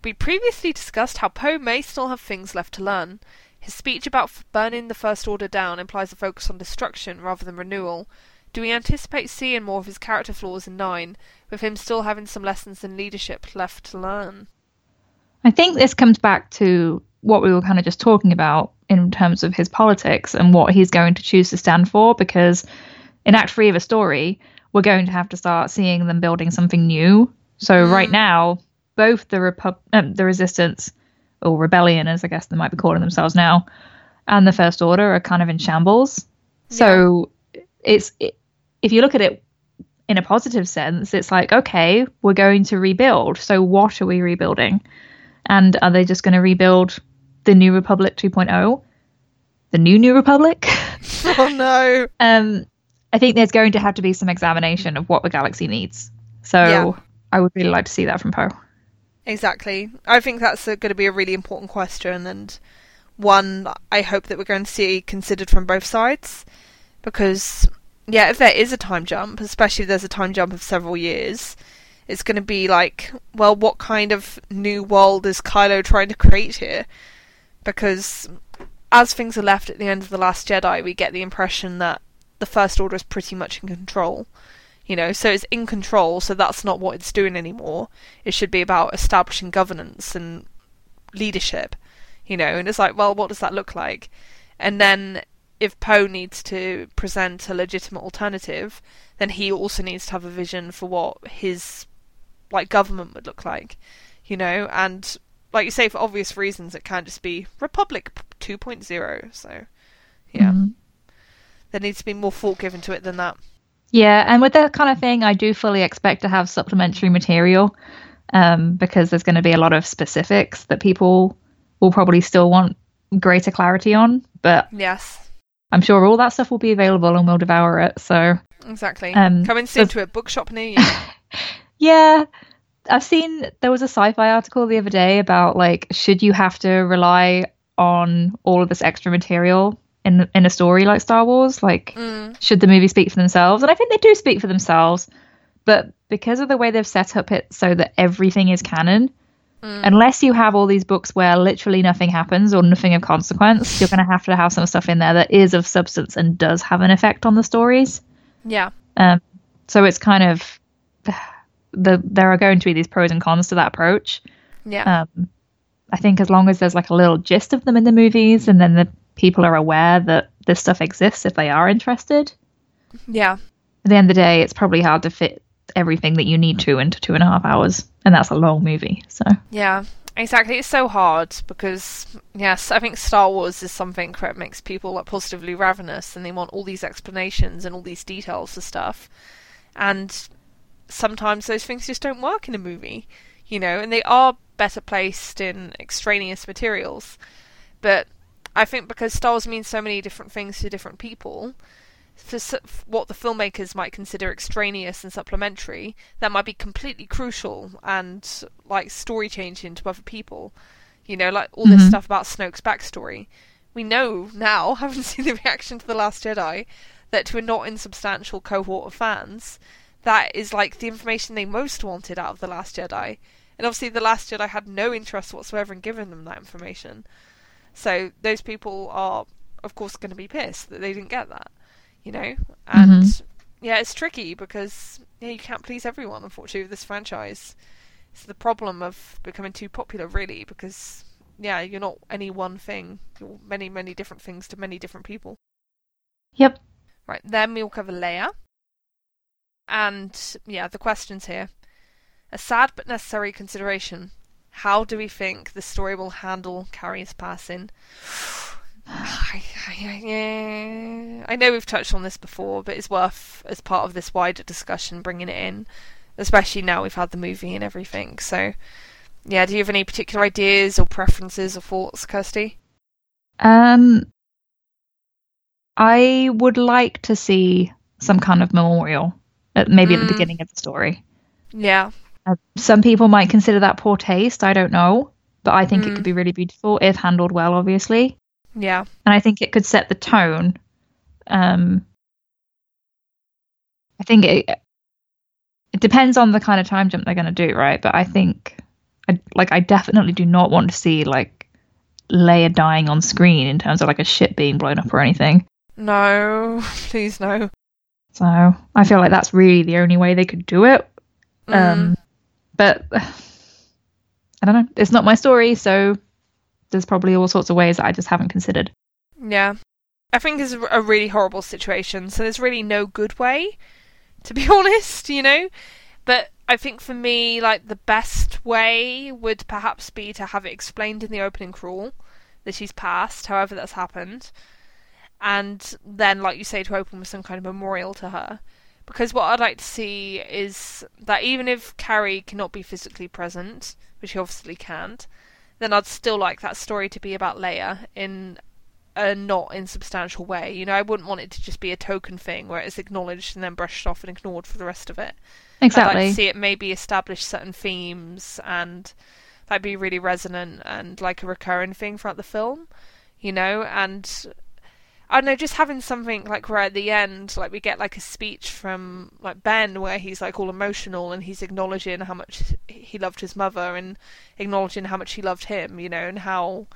We previously discussed how Poe may still have things left to learn. His speech about burning the First Order down implies a focus on destruction rather than renewal. Do we anticipate seeing more of his character flaws in Nine, with him still having some lessons in leadership left to learn? I think this comes back to what we were kind of just talking about in terms of his politics and what he's going to choose to stand for. Because in Act Three of a story, we're going to have to start seeing them building something new. So right now, both the Repu- um, the Resistance or Rebellion, as I guess they might be calling themselves now, and the First Order are kind of in shambles. So it's it, if you look at it in a positive sense, it's like okay, we're going to rebuild. So what are we rebuilding? And are they just going to rebuild the New Republic 2.0? The new New Republic? oh no! um, I think there's going to have to be some examination of what the galaxy needs. So Yeah. I would really like to see that from Poe. Exactly. I think that's going to be a really important question and one I hope that we're going to see considered from both sides. Because, yeah, if there is a time jump, especially if there's a time jump of several years, it's going to be like, well, what kind of new world is Kylo trying to create here? Because as things are left at the end of The Last Jedi, we get the impression that the First Order is pretty much in control. You know, so it's in control, so that's not what it's doing anymore. It should be about establishing governance and leadership, you know, and it's like, well, what does that look like? And then if Poe needs to present a legitimate alternative, then he also needs to have a vision for what his like government would look like, you know, and like you say, for obvious reasons, it can't just be Republic 2.0. So, yeah, Mhm. there needs to be more thought given to it than that. Yeah, and with that kind of thing, I do fully expect to have supplementary material um, because there's going to be a lot of specifics that people will probably still want greater clarity on. But Yes, I'm sure all that stuff will be available and we'll devour it. So, exactly. Um, Coming soon so- to a bookshop near you. yeah, I've seen there was a sci fi article the other day about like, should you have to rely on all of this extra material in, in a story like Star Wars? Like, Mm, should the movie speak for themselves? And I think they do speak for themselves. But because of the way they've set up it so that everything is canon, mm. unless you have all these books where literally nothing happens or nothing of consequence, you're going to have to have some stuff in there that is of substance and does have an effect on the stories. yeah, Um, so it's kind of the there are going to be these pros and cons to that approach. yeah, Um, I think as long as there's like a little gist of them in the movies, and then the people are aware that this stuff exists if they are interested, yeah. at the end of the day, it's probably hard to fit everything that you need to into two and a half hours, and that's a long movie. So Yeah, exactly. It's so hard because yes, I think Star Wars is something that makes people like positively ravenous, and they want all these explanations and all these details and stuff. And sometimes those things just don't work in a movie, you know, and they are better placed in extraneous materials. But I think because Star Wars means so many different things to different people, for what the filmmakers might consider extraneous and supplementary, that might be completely crucial and like story changing to other people. You know, like all this Mhm. stuff about Snoke's backstory. We know now, having seen the reaction to The Last Jedi, that to a not insubstantial cohort of fans, that is like the information they most wanted out of The Last Jedi. And obviously, The Last Jedi had no interest whatsoever in giving them that information. So those people are, of course, going to be pissed that they didn't get that, you know? And Mhm. yeah, it's tricky because yeah, you can't please everyone, unfortunately, with this franchise. It's the problem of becoming too popular, really, because yeah, you're not any one thing. You're many, many different things to many different people. Yep. Right, then we'll cover Leia. And yeah, the questions here. A sad but necessary consideration. How do we think the story will handle Carrie's passing? I, know we've touched on this before, but it's worth, as part of this wider discussion, bringing it in, especially now we've had the movie and everything. So, yeah, do you have any particular ideas or preferences or thoughts, Kirsty? Um, I would like to see some kind of memorial, at, maybe at Mm. the beginning of the story. Yeah, Uh, some people might consider that poor taste. I don't know, but I think it Mm. could be really beautiful if handled well, obviously, yeah, and I think it could set the tone. Um, I think it it depends on the kind of time jump they're going to do, right? But I think, I, like, I definitely do not want to see like Leia dying on screen in terms of like a ship being blown up or anything. no, please no. So I feel like that's really the only way they could do it. Mm. Um, but I don't know. It's not my story, so there's probably all sorts of ways that I just haven't considered. Yeah. I think it's a really horrible situation, so there's really no good way, to be honest, you know? But I think for me, like, the best way would perhaps be to have it explained in the opening crawl that she's passed, however that's happened. And then, like you say, to open with some kind of memorial to her. Because what I'd like to see is that even if Carrie cannot be physically present, which she obviously can't, then I'd still like that story to be about Leia in a not insubstantial way. You know, I wouldn't want it to just be a token thing where it's acknowledged and then brushed off and ignored for the rest of it. I'd like Exactly. to see it maybe establish certain themes and that'd be really resonant and like a recurring thing throughout the film, you know, and I don't know, just having something like where at the end, like we get like a speech from like Ben where he's like all emotional and he's acknowledging how much he loved his mother and acknowledging how much he loved him, you know, and how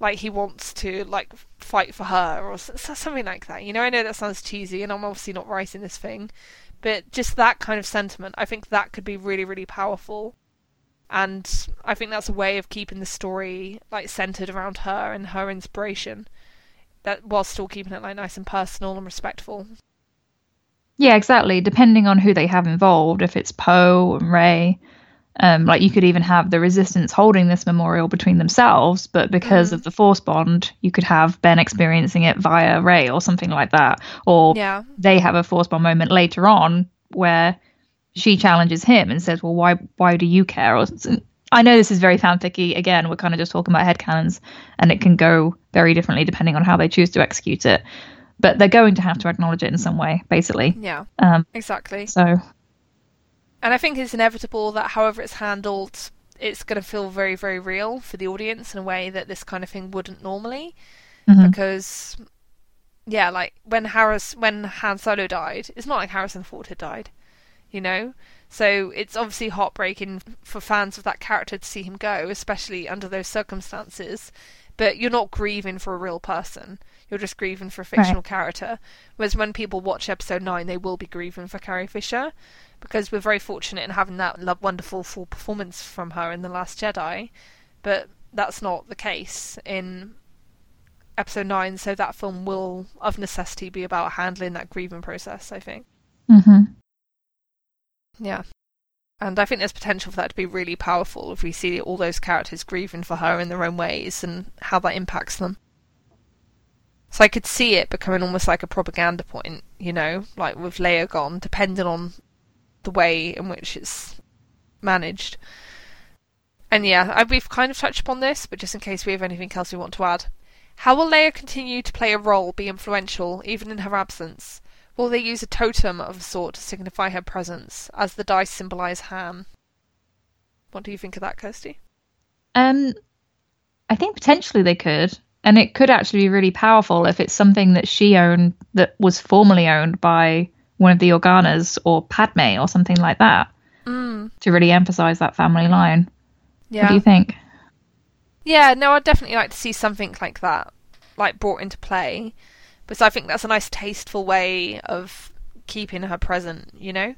like he wants to like fight for her or something like that. You know, I know that sounds cheesy and I'm obviously not writing this thing, but just that kind of sentiment, I think that could be really really powerful. And I think that's a way of keeping the story like centered around her and her inspiration that while still keeping it like nice and personal and respectful. Yeah, exactly. Depending on who they have involved, if it's Poe and Rey, um, like you could even have the Resistance holding this memorial between themselves, but because Mhm. of the Force bond, you could have Ben experiencing it via Rey or something like that, or Yeah. they have a Force bond moment later on where she challenges him and says, "Well, why why do you care?" Or I know this is very fanficky. Again, we're kind of just talking about headcanons, and it can go very differently depending on how they choose to execute it. But they're going to have to acknowledge it in some way, basically. Yeah. Um, Exactly. so And I think it's inevitable that however it's handled, it's going to feel very, very real for the audience in a way that this kind of thing wouldn't normally. mhm. Because, yeah, like when Harris, when Han Solo died, it's not like Harrison Ford had died, you know. So it's obviously heartbreaking for fans of that character to see him go, especially under those circumstances. But you're not grieving for a real person. You're just grieving for a fictional character. Whereas when people watch episode 9, they will be grieving for Carrie Fisher because we're very fortunate in having that wonderful full performance from her in The Last Jedi. But that's not the case in episode 9, so that film will, of necessity, be about handling that grieving process, I think. mhm. Yeah. And I think there's potential for that to be really powerful if we see all those characters grieving for her in their own ways and how that impacts them. So I could see it becoming almost like a propaganda point, you know, like with Leia gone, depending on the way in which it's managed. And yeah, I, we've kind of touched upon this, but just in case we have anything else we want to add. How will Leia continue to play a role, be influential, even in her absence? Will they use a totem of a sort to signify her presence, as the dice symbolise Han? What do you think of that, Kirsty? Um, I think potentially they could, and it could actually be really powerful if it's something that she owned that was formerly owned by one of the Organas or Padme or something like that. Mm. to really emphasize that family line. Yeah. What do you think? Yeah, no, I'd definitely like to see something like that, like brought into play, because I think that's a nice, tasteful way of keeping her present. You know,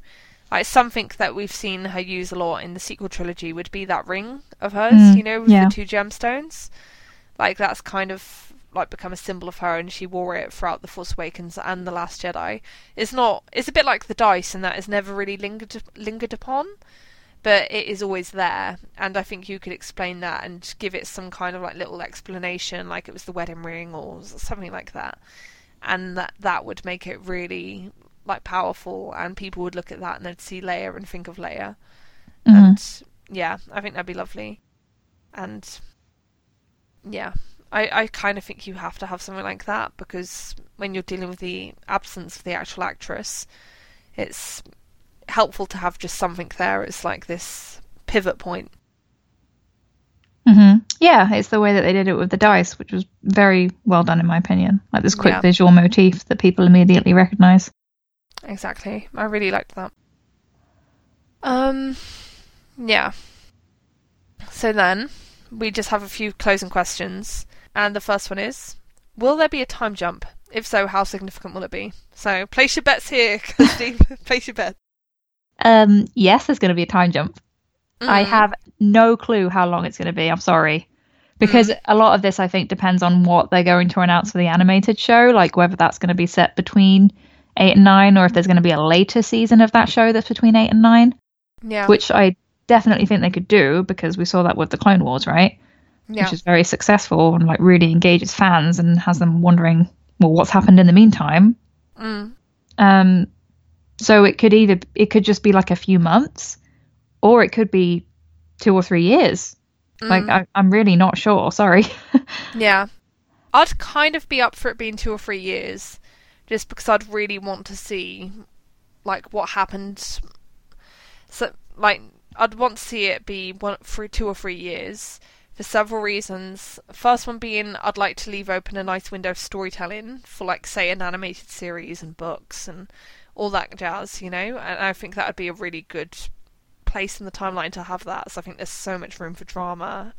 like something that we've seen her use a lot in the sequel trilogy would be that ring of hers. Mm, you know, with yeah. the two gemstones. Like that's kind of like become a symbol of her, and she wore it throughout the Force Awakens and the Last Jedi. It's not. It's a bit like the dice, and that is never really lingered lingered upon but it is always there and i think you could explain that and give it some kind of like little explanation like it was the wedding ring or something like that and that that would make it really like powerful and people would look at that and they'd see Leia and think of Leia. Mhm. and yeah i think that'd be lovely. And yeah I, I kind of think you have to have something like that because when you're dealing with the absence of the actual actress it's helpful to have just something there. It's like this pivot point hmm Yeah, it's the way that they did it with the dice, which was very well done in my opinion. Like this quick Yeah. visual motif that people immediately recognize. Exactly. I really liked that. Um, yeah. So then, we just have a few closing questions. And the first one is Will there be a time jump? If so, how significant will it be? So, place your bets here, Kirsty. place your bet. Um, yes, there's going to be a time jump. I Mm. have no clue how long it's going to be. I'm sorry. Because a lot of this, I think, depends on what they're going to announce for the animated show, like whether that's going to be set between eight and nine, or if there's going to be a later season of that show that's between eight and nine, Yeah. which I definitely think they could do because we saw that with the Clone Wars, right? yeah. Which is very successful and like really engages fans and has them wondering, well, what's happened in the meantime. Mm. Um, so it could either it could just be like a few months, or it could be two or three years. Like Mm. I, I'm really not sure. Sorry. Yeah. I'd kind of be up for it being two or three years, just because I'd really want to see, like, what happened. So, like, I'd want to see it be one for two or three years for several reasons. First one being, I'd like to leave open a nice window of storytelling for, like, say, an animated series and books and all that jazz, you know. And I think that would be a really good place in the timeline to have that. So I think there's so much room for drama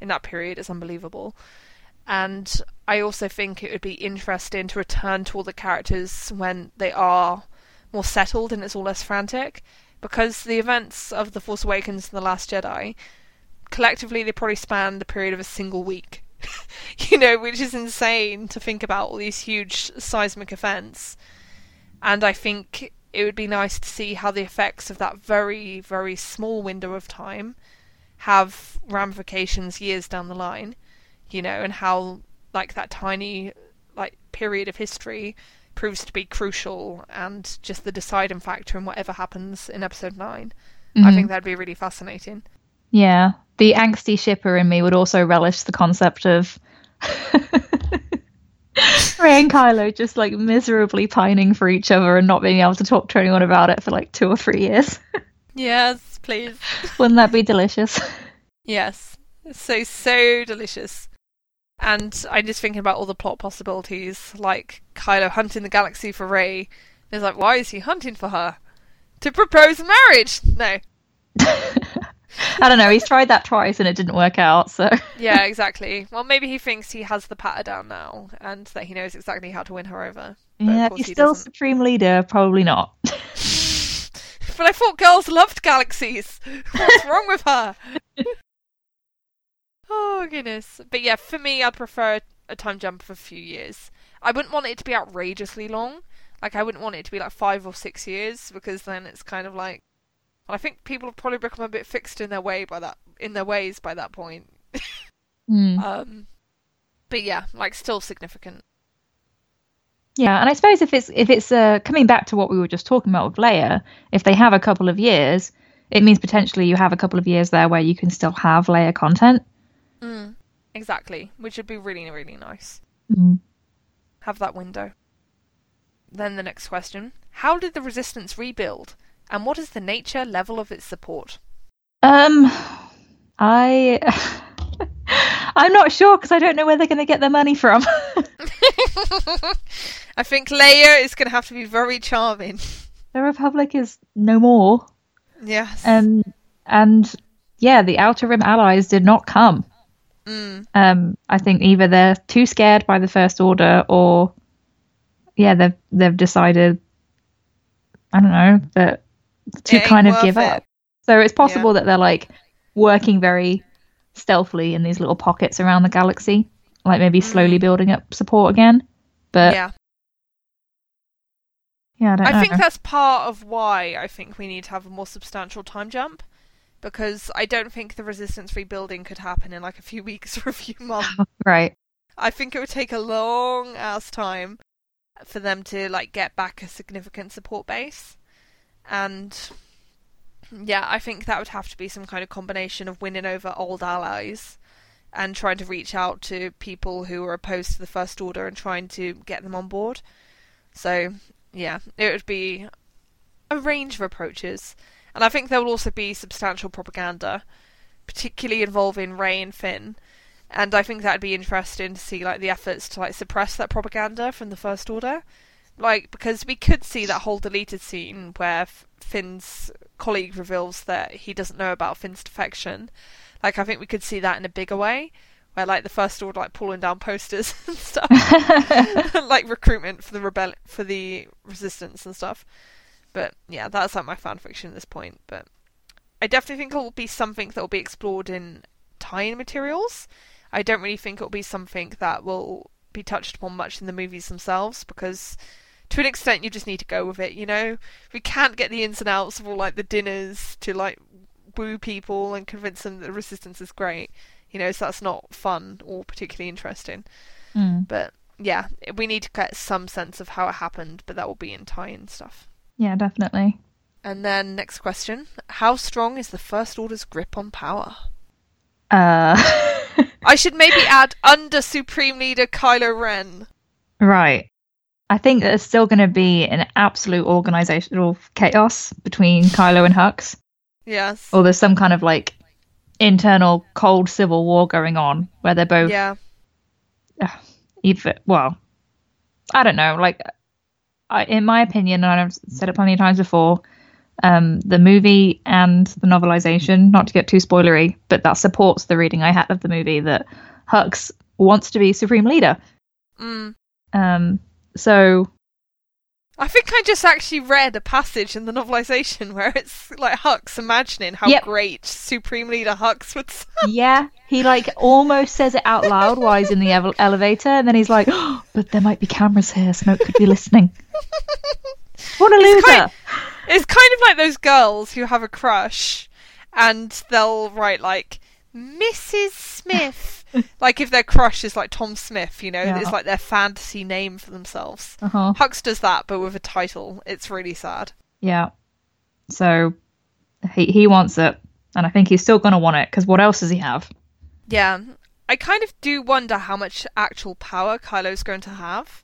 in that period. It's unbelievable. And I also think it would be interesting to return to all the characters when they are more settled and it's all less frantic. Because the events of The Force Awakens and The Last Jedi, collectively, they probably span the period of a single week. you know, which is insane to think about all these huge seismic events. And I think it would be nice to see how the effects of that very, very small window of time have ramifications years down the line, you know, and how like that tiny like period of history proves to be crucial and just the deciding factor in whatever happens in episode 9. I Mhm. think that'd be really fascinating. Yeah, the angsty shipper in me would also relish the concept of Rey and Kylo just like miserably pining for each other and not being able to talk to anyone about it for like two or three years. Yes, please. Wouldn't that be delicious? Yes. So, so delicious. And I'm just thinking about all the plot possibilities, like Kylo hunting the galaxy for Rey. It's like, why is he hunting for her? To propose marriage? No. I don't know. He's tried that twice and it didn't work out. So Yeah, exactly. Well, maybe he thinks he has the patter down now and that he knows exactly how to win her over. Yeah, he's he still doesn't. supreme leader. Probably not. But I thought girls loved galaxies. What's wrong with her? oh goodness. But yeah, for me, I'd prefer a time jump of a few years. I wouldn't want it to be outrageously long. Like I wouldn't want it to be like five or six years because then it's kind of like. I think people have probably become a bit fixed in their way by that in their ways by that point. Hmm. Um, but yeah, like still significant. Yeah, and I suppose if it's if it's uh, coming back to what we were just talking about with Leia, if they have a couple of years, it means potentially you have a couple of years there where you can still have Leia content. Mm, exactly, which would be really really nice. Mm. have that window. Then the next question How did the resistance rebuild? And what is the nature level of its support? Um, I I'm not sure because I don't know where they're going to get their money from. I think Leia is going to have to be very charming. the Republic is no more. Yes. And and yeah, the Outer Rim allies did not come. Mm. Um, I think either they're too scared by the First Order, or yeah, they've they've decided. I don't know that to kind of give it. up. So it's possible that they're like working very stealthily in these little pockets around the galaxy, like maybe slowly Mm. building up support again. But yeah, yeah. I don't I think that's part of why I think we need to have a more substantial time jump. Because I don't think the resistance rebuilding could happen in like a few weeks or a few months. right. I think it would take a long ass time for them to like get back a significant support base. And yeah, I think that would have to be some kind of combination of winning over old allies and trying to reach out to people who are opposed to the First Order and trying to get them on board. So, yeah, it would be a range of approaches. And I think there will also be substantial propaganda, particularly involving Rey and Finn. And I think that'd be interesting to see like the efforts to like suppress that propaganda from the First Order. Like because we could see that whole deleted scene where Finn's colleague reveals that he doesn't know about Finn's defection. Like I think we could see that in a bigger way, where like the First Order like pulling down posters and stuff, like recruitment for the rebel for the resistance and stuff. But yeah, that's like my fan fiction at this point. But I definitely think it will be something that will be explored in tie-in materials. I don't really think it will be something that will be touched upon much in the movies themselves because to an extent you just need to go with it, you know? We can't get the ins and outs of all like the dinners to like woo people and convince them that the resistance is great. You know, so that's not fun or particularly interesting. Mm. But yeah, we need to get some sense of how it happened, but that will be in tie-in stuff. Yeah, definitely. And then next question: How strong is the First Order's grip on power? Uh, I should maybe add under Supreme Leader Kylo Ren. right. I think there's still going to be an absolute organizational chaos between Kylo and Hux, Yes. or there's some kind of like internal cold civil war going on where they're both Yeah. either well i don't know like I, in my opinion and i've said it plenty of times before um, the movie and the novelization not to get too spoilery but that supports the reading i had of the movie that hux wants to be supreme leader Mm. um, so I think I just actually read a passage in the novelization where it's like Hux imagining how Yep. great Supreme Leader Hux would sound. yeah he like almost says it out loud while he's in the ele- elevator and then he's like oh, but there might be cameras here Snoke could be listening what a It's loser kind- It's kind of like those girls who have a crush and they'll write like Mrs. Smith. like if their crush is like Tom Smith, you know, Yeah. it's like their fantasy name for themselves. uh-huh Hux does that, but with a title. It's really sad. Yeah. So he he wants it, and I think he's still gonna want it because what else does he have? Yeah, I kind of do wonder how much actual power Kylo's going to have,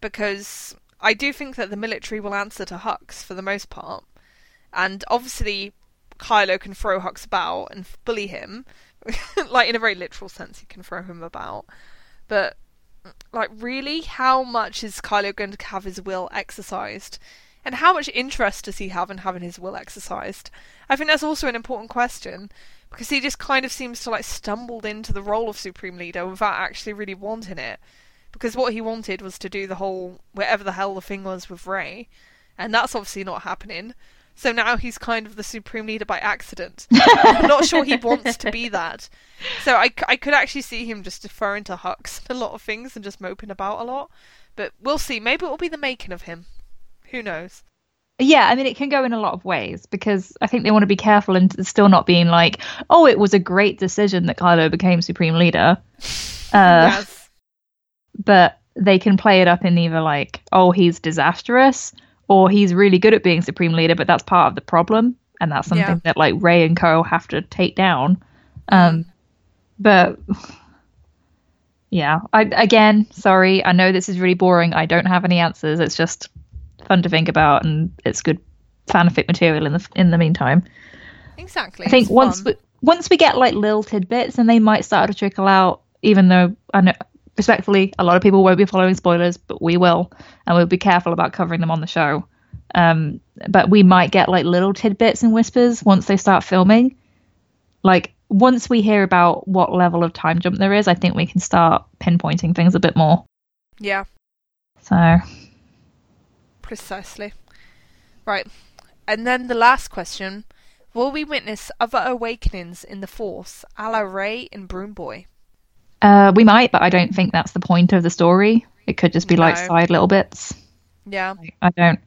because I do think that the military will answer to Hux for the most part, and obviously Kylo can throw Hux about and bully him, like in a very literal sense, you can throw him about, but like really, how much is Kylo going to have his will exercised? And how much interest does he have in having his will exercised? I think that's also an important question because he just kind of seems to like stumbled into the role of supreme leader without actually really wanting it because what he wanted was to do the whole whatever the hell the thing was with Rey and that's obviously not happening so now he's kind of the supreme leader by accident. I'm not sure he wants to be that. So I, I could actually see him just deferring to hux a lot of things and just moping about a lot. But we'll see. Maybe it will be the making of him. Who knows? Yeah, I mean it can go in a lot of ways because I think they want to be careful and still not being like, oh, it was a great decision that Kylo became supreme leader. Uh, yes. But they can play it up in either like, oh, he's disastrous, or he's really good at being supreme leader, but that's part of the problem, and that's something Yeah. that like Rey and Co have to take down. Um, but yeah, I again, sorry, I know this is really boring. I don't have any answers. It's just fun to think about, and it's good fanfic material in the in the meantime. exactly I think it's once fun. we, once we get like little tidbits, and they might start to trickle out. Even though I know, respectfully, a lot of people won't be following spoilers, but we will, and we'll be careful about covering them on the show. Um, but we might get like little tidbits and whispers once they start filming. Like once we hear about what level of time jump there is, I think we can start pinpointing things a bit more. Yeah, So precisely. Right. And then the last question Will we witness other awakenings in the Force, a la Rey and Broom Boy? Uh, we might, but I don't think that's the point of the story. It could just be like side little bits. Yeah. I don't.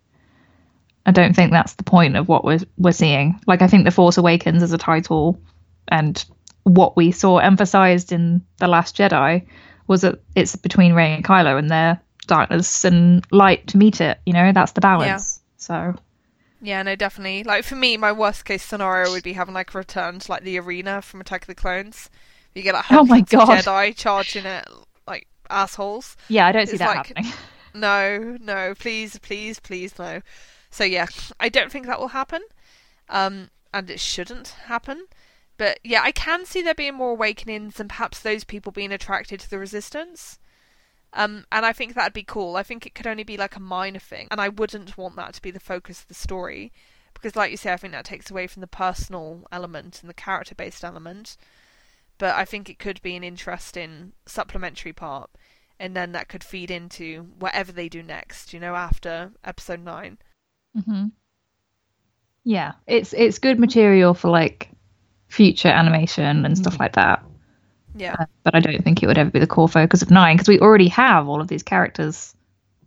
I don't think that's the point of what we're we're seeing. Like I think the Force Awakens as a title, and what we saw emphasized in the Last Jedi was that it's between Rey and Kylo, and their darkness and light to meet it. You know, that's the balance. So Yeah, no, definitely. Like for me, my worst case scenario would be having like a return to like the arena from Attack of the Clones. You get like Oh my God. Jedi charging it like assholes. yeah, I don't see It's that like- happening. No, no, please, please, please, no. So yeah, I don't think that will happen, um, and it shouldn't happen. But yeah, I can see there being more awakenings and perhaps those people being attracted to the resistance. Um, and I think that'd be cool. I think it could only be like a minor thing, and I wouldn't want that to be the focus of the story, because like you say, I think that takes away from the personal element and the character-based element. But I think it could be an interesting supplementary part and then that could feed into whatever they do next, you know, after episode nine. hmm Yeah, it's it's good material for like future animation and stuff like that. Yeah, Uh, but I don't think it would ever be the core focus of Nine because we already have all of these characters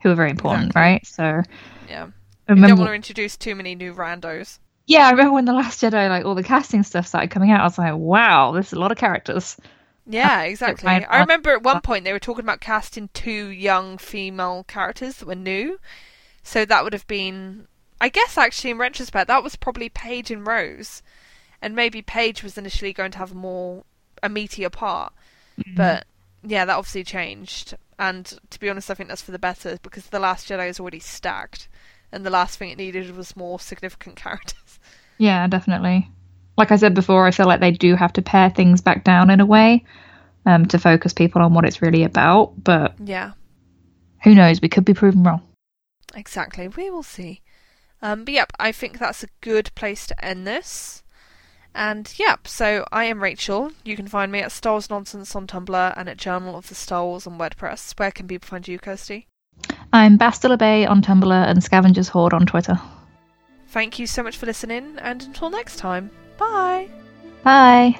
who are very important, Exactly. right? So yeah. I You don't want to introduce too many new randos. Yeah, I remember when the Last Jedi, like all the casting stuff started coming out. I was like, wow, there's a lot of characters. Yeah, exactly. I remember at one point they were talking about casting two young female characters that were new. So that would have been, I guess, actually, in retrospect, that was probably Paige and Rose. And maybe Paige was initially going to have more, a meatier part. Mm-hmm. But yeah, that obviously changed. And to be honest, I think that's for the better because The Last Jedi is already stacked. And the last thing it needed was more significant characters. Yeah, definitely. Like I said before, I feel like they do have to pare things back down in a way um, to focus people on what it's really about. But Yeah. who knows? We could be proven wrong. Exactly. We will see. Um, but yep, I think that's a good place to end this. And yep, so I am Rachel. You can find me at Star Wars Nonsense on Tumblr and at Journal of the Star Wars on WordPress. Where can people find you, Kirsty? I'm Bastila Bay on Tumblr and Scavengers Hoard on Twitter. Thank you so much for listening, and until next time, bye! Bye.